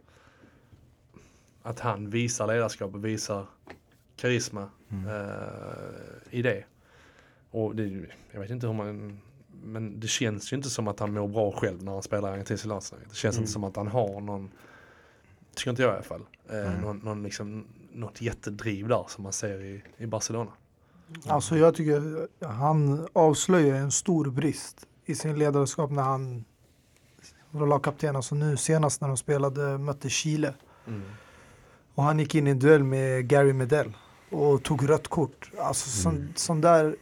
att han visar ledarskap och visar karisma eh, i det. Och det, jag vet inte hur man men det känns ju inte som att han mår bra själv när han spelar argentinska landslaget. Det känns inte som att han har någon, tycker inte jag i alla fall, eh, någon, någon liksom, något jättedriv där som man ser i, i Barcelona. Alltså jag tycker han avslöjar en stor brist i sin ledarskap när han var lagkapten. Alltså nu senast när de spelade, mötte Chile. Och han gick in i en duell med Gary Medell och tog rött kort. Alltså sån, sån där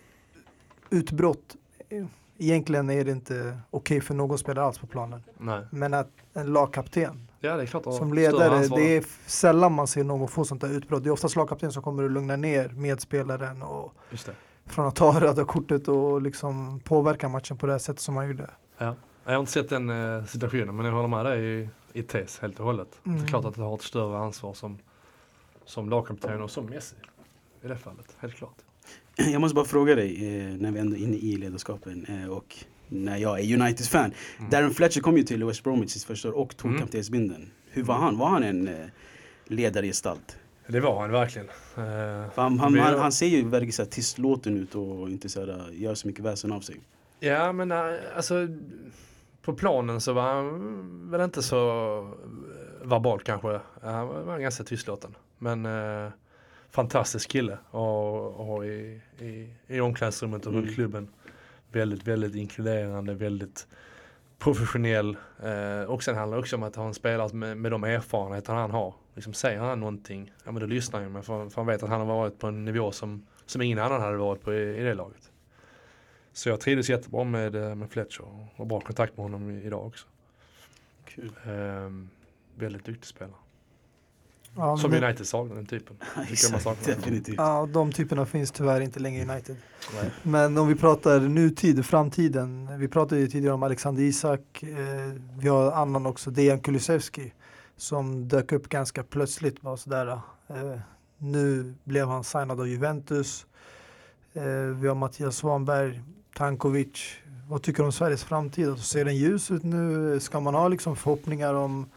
utbrott. eh, Egentligen är det inte okej för någon spelare alls på planen. Nej. Men att en lagkapten Ja det är klart som ledare, det är sällan man ser någon få sånt där utbrott. Det är oftast lagkapten som kommer att lugna ner medspelaren och från att ta röda kortet och liksom påverka matchen på det sättet som han gjorde. Ja. Jag har inte sett den eh, situationen men jag håller med dig i, tes helt och hållet. Det är Mm. klart att du har ett större ansvar som, som lagkapten och som Messi. I det fallet, helt klart. Jag måste bara fråga dig, eh, när vi ändå är inne i ledarskapen eh, och när jag är Uniteds-fan. Darren Fletcher kom ju till West Bromwich sitt första år och tog Mm. kaptensbindeln. Hur var han? Var han en eh, ledargestalt? Det var han verkligen. Han, han, han, han ser ju väldigt så här tystlåten ut och inte så här, gör så mycket väsen av sig. Ja men alltså på planen så var han väl inte så verbal kanske. Han var, ganska tystlåten. Men eh, fantastisk kille och, och i, i, i omklädningsrummet och runt Mm. klubben. Väldigt, väldigt inkluderande, väldigt professionell. Eh, och sen handlar det också om att ha en spelare med, med de erfarenheter han har. Liksom säger han någonting, ja men då lyssnar han ju. För, för han vet att han har varit på en nivå som, som ingen annan hade varit på i, i det laget. Så jag trivdes jättebra med, eh, med Fletcher och har bra kontakt med honom idag också. Kul. Ehm, väldigt duktig spelare. Ja, Som men- United saknar den typen. Exakt, definitivt. Ja, de typerna finns tyvärr inte längre i United. Nej. Men om vi pratar nutid, framtiden. Vi pratade ju tidigare om Alexander Isak. Eh, vi har annan också, Dejan Kulusevski. Som dök upp ganska plötsligt. Bara sådär, eh, nu blev han signad av Juventus. Eh, vi har Mattias Svanberg, Tankovic. Vad tycker du om Sveriges framtid? Alltså, Ser den ljus ut nu? Ska man ha liksom förhoppningar om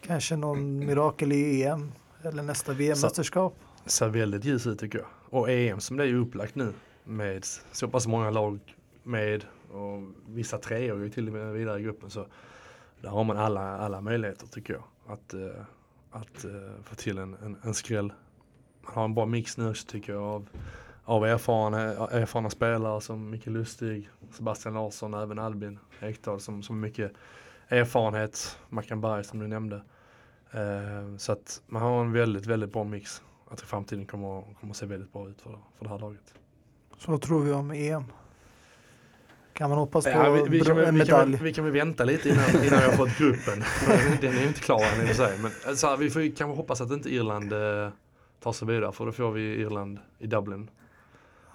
kanske någon mirakel i EM? Eller nästa VM-mästerskap? ser väldigt ljus ut tycker jag. Och EM som det är upplagt nu med så pass många lag med och vissa treor ju till och med vidare i gruppen så där har man alla, alla möjligheter tycker jag att, eh, att eh, få till en, en, en skräll. Man har en bra mix nu också tycker jag av, av erfarna, erfarna spelare som Micke Lustig, Sebastian Larsson och även Albin Ekdal som, som mycket erfarenhet, Mackan Berg som du nämnde. Eh, så att man har en väldigt, väldigt bra mix. Jag tror framtiden kommer, kommer att se väldigt bra ut för, för det här laget. Så vad tror vi om EM? Kan man hoppas på Ja, vi, vi, kan, en vi, kan, medalj? vi kan väl vänta lite innan, innan har fått gruppen. Den är ju inte klar än i och för sig. Men alltså, vi får kanske hoppas att inte Irland eh, tar sig vidare för då får vi Irland i Dublin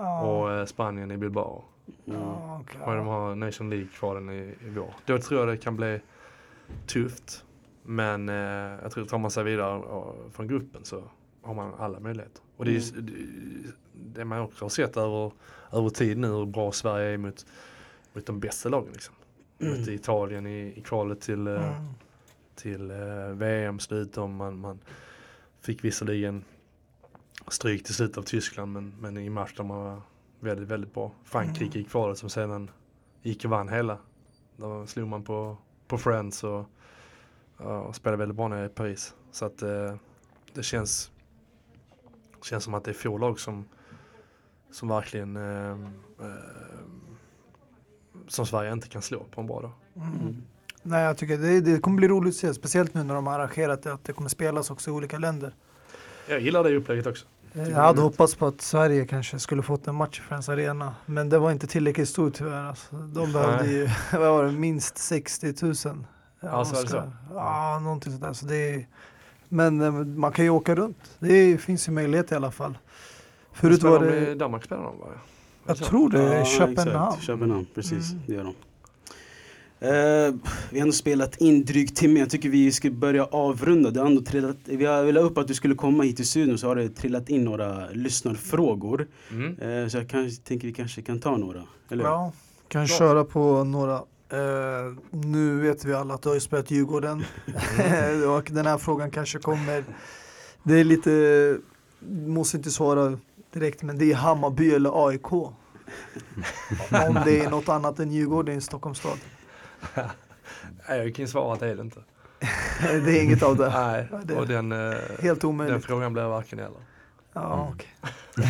Ja, och eh, Spanien i Bilbao. ja, okej. Och de har Nation League kvar den i, i vår. Då tror jag det kan bli tufft. Men eh, jag tror tar man sig vidare och, från gruppen så har man alla möjligheter. Och det är ju det- det man också har sett över, över tid nu hur bra Sverige är mot, mot de bästa lagen. Liksom. Mot Italien i, i kvalet till, eh, Mm. till eh, VM slut om man, man fick visserligen stryk till slut av Tyskland men, men i match där man var väldigt, väldigt bra. Frankrike i kvalet som sedan gick och vann hela. Då slog man på, på Friends och, och spelade väldigt bra nere i Paris. Så att eh, det känns, känns som att det är få lag som, som verkligen eh, eh, som Sverige inte kan slå på en bra dag. Nej, jag tycker det, det kommer bli roligt att se, speciellt nu när de har arrangerat det, att det kommer spelas också i olika länder. Jag gillar det upplägget också. Jag hade hoppats på att Sverige kanske skulle fått en match i Friends Arena, men det var inte tillräckligt stort tyvärr. Alltså, de behövde ju, vad var det, minst 60 000. Ja, så är det så. Ja, någonting sådär. Så det är, men eh, man kan ju åka runt. Det finns ju möjlighet i alla fall. Förut Spelar var de i det, Danmark spelar de va? jag tror det är Ja, Köpenhamn. Köpenhamn, precis. Mm. Det gör de. Eh, vi har ändå spelat in drygt timme. Jag tycker vi ska börja avrunda. Det har ändå trillat, vi har velat upp att du skulle komma hit till studion så har det trillat in några lyssnarfrågor. Mm. Eh, så jag kanske, tänker vi kanske kan ta några. Eller? Ja, kan köra på några. Eh, nu vet vi alla att du har ju spelat Djurgården. och den här frågan kanske kommer. Det är lite, måste inte svara direkt, men det är Hammarby eller AIK. Om det är något annat än Djurgården i Stockholms stad. Nej, jag kan svara att det är det inte. Det är inget av det. Nej, det- och den, eh, Helt den omöjligt. frågan blir varken eller. Ja, okej.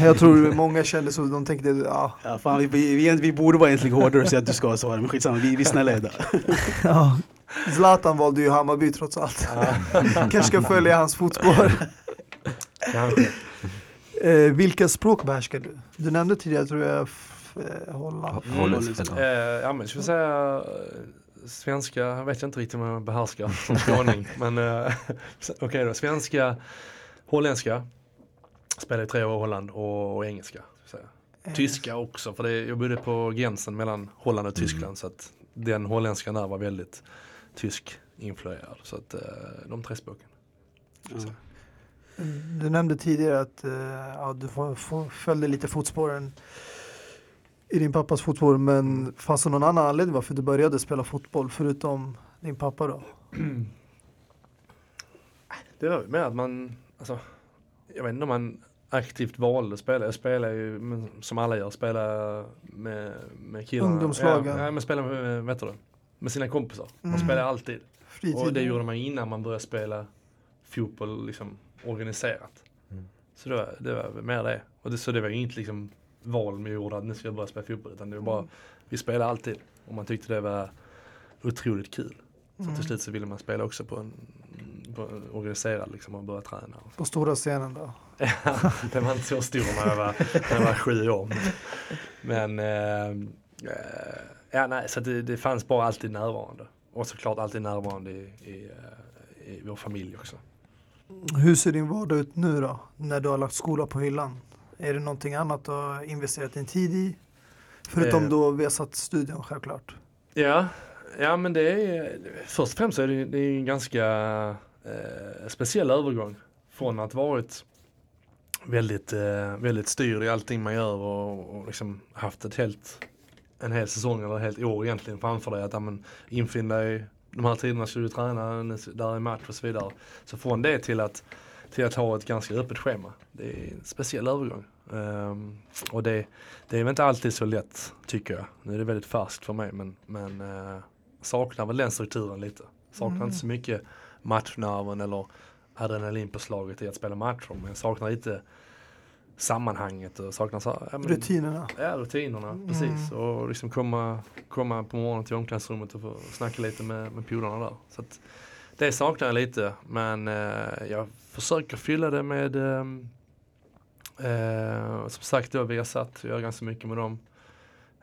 Jag tror många kände så, de tänkte, ja, Ja, fan, vi, vi, vi, borde vara egentligen hårdare och säga att du ska svara, men skitsamma, vi, vi snälla är där. ja. Zlatan valde ju Hammarby trots allt. Kanske ska följa hans fotspår. Eh, vilka språk behärskar du? Du nämnde tidigare tror jag f- Holland. Holländska. Eh, ja men ska vi säga svenska, vet jag inte riktigt om jag behärskar som skåning. men eh, okej då, svenska, holländska, spelade i tre år i Holland och, och engelska. säga. Tyska också, för det, jag bodde på gränsen mellan Holland och Tyskland så att den holländska där var väldigt tysk influerad. Så att eh, de tre språken. Ja. Du nämnde tidigare att eh, ja, du följde lite fotspåren i din pappas fotspår. Men fanns det någon annan anledning varför du började spela fotboll förutom din pappa då? Det var mer att man, alltså, jag vet inte om man aktivt valde att spela. Jag spelar ju, som alla gör, spela med, med killarna. Ungdomslagen. Ja, men spela med, vet du med sina kompisar. Man Mm. spelar alltid. Fritid? Och det gjorde man innan man började spela fotboll liksom organiserat. Mm. Så det var, det var mer det. Och det, så det var ju inte liksom val vi gjorde att nu ska jag börja spela fotboll. Utan det var bara, vi spelade alltid. Och man tyckte det var otroligt kul. Så Mm. till slut så ville man spela också på en, på en organiserad liksom och börja träna. På stora scenen då? det var inte så stor när jag var, när jag var sju år. Men eh, eh, ja, nej, så det, det fanns bara alltid närvarande. Och såklart alltid närvarande i, i, eh, i vår familj också. Hur ser din vardag ut nu då? När du har lagt skola på hyllan? Är det någonting annat du har investerat din tid i? Förutom Eh. då vi har satt studion självklart. Ja, ja men det är först och främst är det, det är en ganska eh, speciell övergång från att varit väldigt, eh, väldigt styrd i allting man gör och, och liksom haft ett helt, en hel säsong eller ett helt år egentligen framför dig. Att ja, men, infinn dig, de här tiderna ska du träna, där är match och så vidare. Så från det till att, till att ha ett ganska öppet schema. Det är en speciell övergång. Ehm, och det, det är väl inte alltid så lätt tycker jag. Nu är det väldigt färskt för mig men, men eh, saknar väl den strukturen lite. Saknar Mm. inte så mycket matchnerven eller adrenalinpåslaget i att spela matcher. Men jag saknar lite sammanhanget och saknar så, ja, men, Rutinerna. Ja, rutinerna, precis. Och liksom komma, komma på morgonen till omklädningsrummet och få snacka lite med, med polarna där. Så att, det saknar jag lite, men eh, jag försöker fylla det med ehm, eh, som sagt då Viasat, jag gör ganska mycket med dem.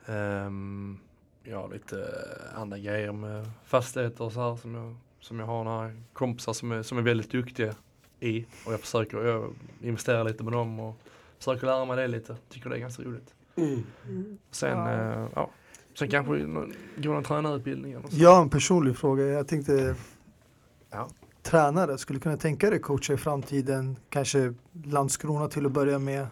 Ehm, jag har lite eh, andra grejer med fastigheter och så här som jag, som jag har några kompisar som är, som är väldigt duktiga i. Och jag försöker, jag investerar lite med dem och försöker lära mig det lite. Tycker det är ganska roligt. Mm. Sen, Ja. ja. ja. Sen kanske någon- gå någon tränarutbildning eller så. Jag har en personlig fråga. Jag tänkte, Ja. Tränare? Skulle kunna tänka dig coacha i framtiden? Kanske Landskrona till att börja med?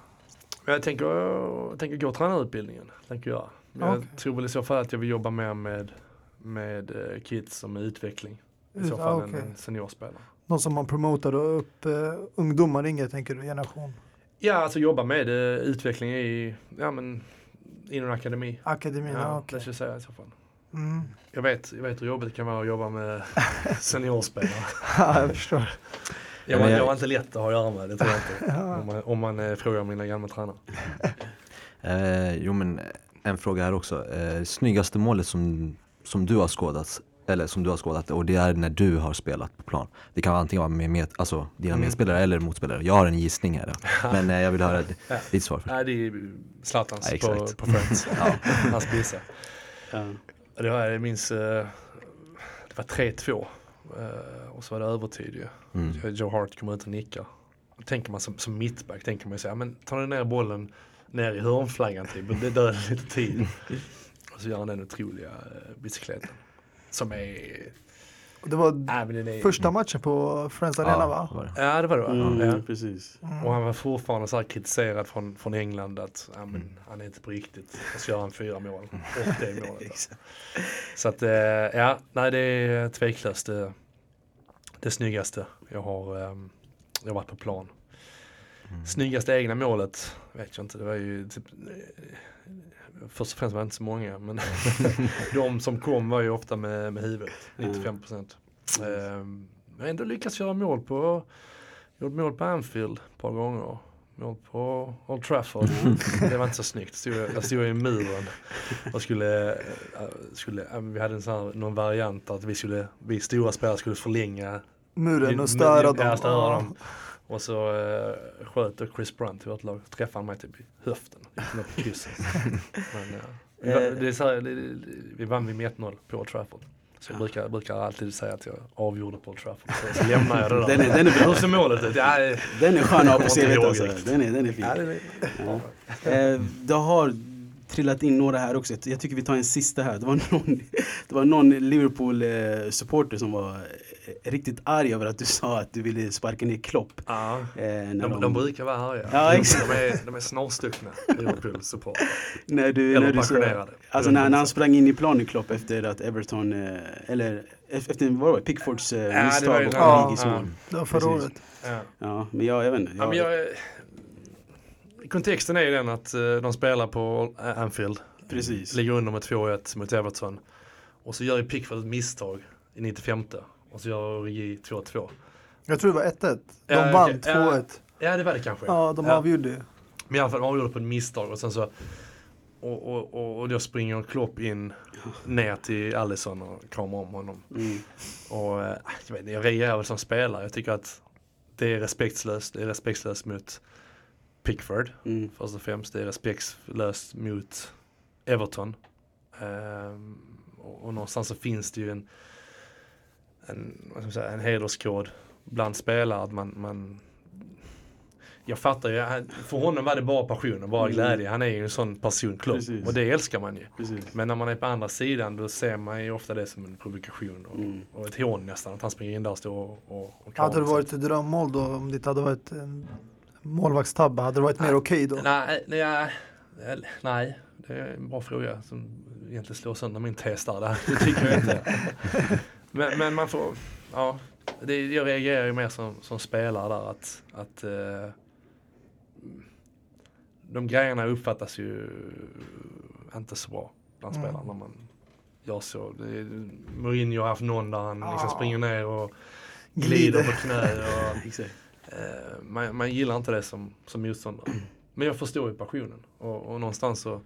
Jag tänker, jag tänker gå tränarutbildningen. Tänker jag. Men jag Okej. tror väl i så fall att jag vill jobba mer med, med eh, kids och med utveckling. I så fall ah, okej. en seniorspelare. Någon som man promotar och upp eh, ungdomar ringer, tänker du, generation? Ja, alltså jobba med eh, utveckling i, ja men, inom akademi. Akademin, ja, Ja, okej. det skulle jag säga i så fall. Mm. Jag vet, jag vet hur jobbigt det kan vara att jobba med seniorspelare. Ja, jag förstår. Jag var, jag- var inte lätt att ha att göra med, det tror jag inte. Om man, om man eh, frågar mina gamla tränare. Eh, jo men en fråga här också. Eh, snyggaste målet som, som du har skådat, eller som du har skådat och det är när du har spelat på plan. Det kan antingen vara med, med alltså, dina Mm. medspelare eller motspelare. Jag har en gissning här. Men eh, jag vill höra Ja. ditt svar först. Nej, det är Zlatans Ja, på, på Friends. Hans bissa. Det var, jag minns, eh, det var 3-2 eh, och så var det övertid ju. Mm. Joe Hart kommer ut och nickar. Då tänker man som, som mittback, tänker man ju men tar ner bollen ner i hörnflaggan typ, det dödar lite tid. och så gör han den otroliga uh, bicykleten. Som är, Det var är första matchen på Friends Arena, va? var det. Ja det var det va? Mm, Ja. Precis. Och han var fortfarande så här kritiserad från, från England att ja, men, han är inte på riktigt. Och så gör han fyra mål. Och det målet. så att eh, ja, nej det är tveklöst det, det snyggaste jag har, ehm, jag har varit på plan. Snyggaste egna målet vet jag inte. Det var ju typ, eh, först och främst var det inte så många men de som kom var ju ofta med, med huvudet. 95 procent. Jag har ändå lyckats göra mål på Gjort mål på Anfield ett par gånger. Mål på Old Trafford. Det var inte så snyggt. Stod jag, stod i muren och skulle, äh, skulle äh, vi hade en sån här, någon variant att vi skulle, vi stora spelare skulle förlänga Muren och störa dem. Ja, störa dem. Och så äh, sköt Chris Brunt i vårt lag. Träffade mig typ i höften. Men, ja. vi, var- det är så här, vi vann med 1-0 på Old Trafford. Så jag brukar, brukar alltid säga att jag avgjorde på Old Trafford. Så, så lämnar jag det där. Den är, den är Hur ser målet ut? Ja, Den är skön att ha på CVt alltså. Den är, den är fin. ja, det är- Eh, det har trillat in några här också. Jag tycker vi tar en sista här. Det var någon, det var någon Liverpool-supporter som var eh, riktigt arg över att du sa att du ville sparka ner Klopp. Ja, Eh, när de, de brukar vara arga. Ja, exakt. De är, de är snarstuckna, Liverpool-supportrar. när du, Eller när du passionerade. alltså när, när han sprang in i planen Klopp efter att Everton, eh, eller efter vad var det, Pickfords eh, det misstag var ju och Origis ja. mål. Det var förra året. Ja. Ja, men jag, jag vet inte. Ja, men jag, kontexten är ju den att eh, de spelar på Anfield. Precis. Ligger under med 2-1 mot Everton. Och så gör ju Pickford ett misstag i 95 Och så gör Origi 2-2. Jag tror det var 1-1. De Ja, vann okej. 2-1. Ja det var det kanske. Ja, de avgjorde ju. Men i alla fall avgjorde på ett misstag och sen så och, och, och, och då springer Klopp in ner till Alisson och kramar om honom. Mm. Och eh, jag, vet, inte, jag reagerar väl som spelare. Jag tycker att det är respektlöst. Det är respektlöst mot Pickford Mm. först och främst. Det är respektlöst mot Everton. Ehm, och, och någonstans så finns det ju en, en, vad ska man säga, en hederskod bland spelare. Att man, man jag fattar ju, för honom var det bara passion och bara Mm. glädje. Han är ju en sån. Precis. Och det älskar man ju. Precis. Men när man är på andra sidan då ser man ju ofta det som en provokation och, Mm. och ett hån nästan. Att han springer in där och står och, och, och Hade det varit ett drömmål då, om det hade varit en målvaktstabbe, hade det varit mer okej då? Nej, nej, nej, det är en bra fråga som egentligen slår sönder min tes där. Det det tycker jag inte. Men, men man får, ja, det, jag reagerar ju mer som, som spelare där att, att eh, de grejerna uppfattas ju inte så bra bland Mm. spelarna när man gör så. Det, Mourinho har haft någon där han liksom Ah. springer ner och Glider. på knä. Och. Eh, man, man gillar inte det som, som motståndare. Men jag förstår ju passionen. Och, och någonstans så,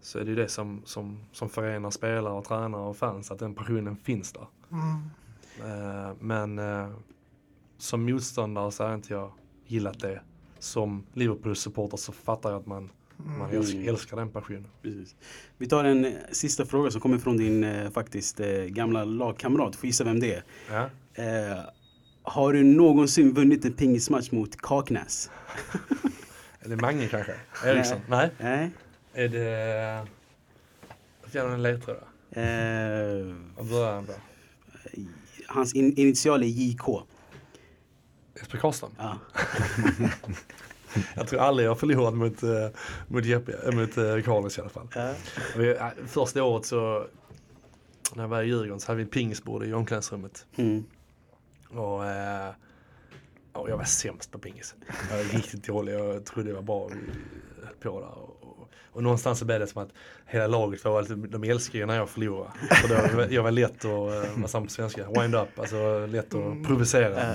så är det ju det som, som, som förenar spelare och tränare och fans. Att den passionen finns där. Mm. Eh, men eh, som motståndare så har inte jag gillat det. Som Liverpool-supporter så fattar jag att man, man älskar, älskar den passionen. Precis. Vi tar en eh, sista fråga som kommer från din eh, faktiskt gamla lagkamrat. Får gissa vem det är. Ja. Har du någonsin vunnit en pingismatch mot Kaknäs? Det Mange kanske? Eriksson? Nej. Nej. Är det... Jag får gärna en ledtråd. Eh, Vad börjar han på? Hans in, initial är JK. Jesper Karlström. Ja. Jag tror aldrig jag förlorat mot, uh, mot, Jeppe, äh, mot uh, Carlos i alla fall. Ja. Vi, första året så, när jag var i Djurgården så hade vi ett pingisbord i omklädningsrummet. Mm. Och, eh, och jag var sämst på pingis. Jag var riktigt dålig. Jag trodde jag var bra. På där. Och, någonstans så blev det som att hela laget var de älskar ju när jag förlorar. För då, jag var lätt att, eh, vad sa på svenska, wind up. Alltså lätt att provocera.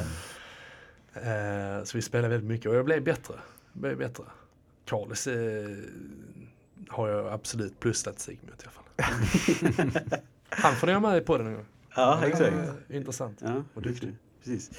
Eh, så vi spelade väldigt mycket och jag blev bättre. Jag blev bättre. Carlos eh, har jag absolut plusstatistik mot i alla fall. Han får ni ha med på den någon gång. Ja, exakt. Eh, Intressant. Ja, Och duktig. precis.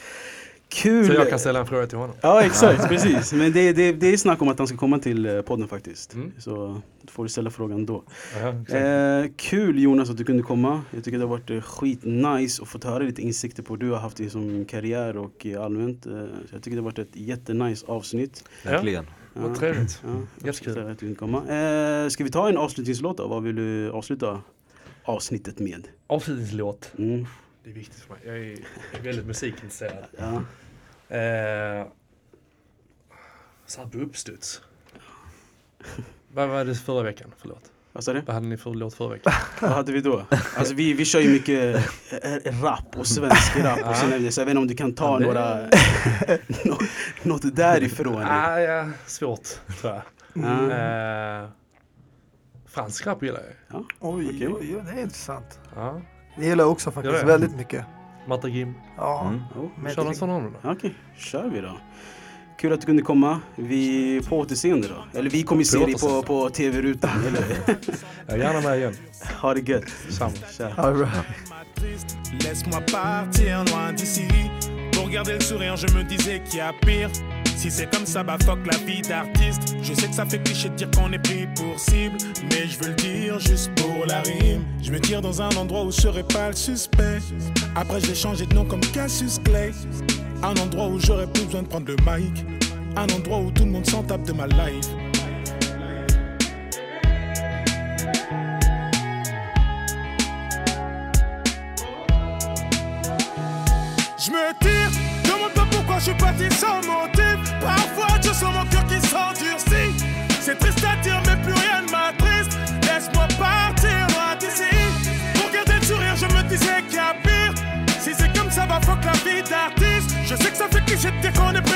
Kul! Så jag kan ställa en fråga till honom. Ja exakt, precis. Men det, det, det är snack om att han ska komma till eh, podden faktiskt. Mm. Så då får du ställa frågan då. Ja, exakt. Eh, kul Jonas att du kunde komma. Jag tycker det har varit eh, skitnice att få höra lite insikter på hur du har haft det som karriär och eh, allmänt. Eh, så jag tycker det har varit ett jättenice avsnitt. Verkligen. Vad trevligt. Ja. Jättekul att du kunde komma. Eh, ska vi ta en avslutningslåt då? Vad vill du avsluta avsnittet med? Avslutningslåt. Mm, Det är viktigt för mig. Jag är, väldigt musikintresserad. ja. Eh, så här på uppstuds. Vad var det förra veckan? Förlåt. Vad sa du? Vad hade ni för låt förra veckan? Vad hade vi då? Alltså vi, vi kör ju mycket eh, rap och svensk rap och så jag vet inte om du kan ta Ja, det- några nå- Något därifrån. ah, ja, svårt tror jag. Ja. Eh, fransk rap gillar jag. Oj, Okej. oj, oj, det är intressant. Ja. Det gillar jag också faktiskt ja. väldigt mycket. Matta Gim. Ja, Mm. Oh, med Kör någon sån honom då? Okej, kör vi då. Kul att du kunde komma. Vi på återseende då. Eller vi kommer se dig på, på tv-rutan. Eller? Jag är gärna med igen. Ha det gött. Samma. Tja. all right. Laisse-moi partir loin d'ici. Pour garder le sourire, je me disais qu'il y a pire. Si c'est comme ça, bah fuck la vie d'artiste. Je sais que ça fait cliché de dire qu'on est pris pour cible. Mais je veux le dire juste pour la rime. Je me tire dans un endroit où je serai pas le suspect. Après, je vais changer de nom comme Cassius Clay. Un endroit où j'aurais plus besoin de prendre le mic. Un endroit où tout le monde s'en tape de ma life. Je me tire, pourquoi je suis parti sans motif. Parfois je sens mon cœur qui s'endurcit. C'est triste à dire, mais plus rien ne m'attriste. Laisse-moi partir loin d'ici. Pour garder le sourire, je me disais qu'il y a pire. Si c'est comme ça, va fuck la vie d'artiste. Je sais que ça fait cliché de dire qu'on est.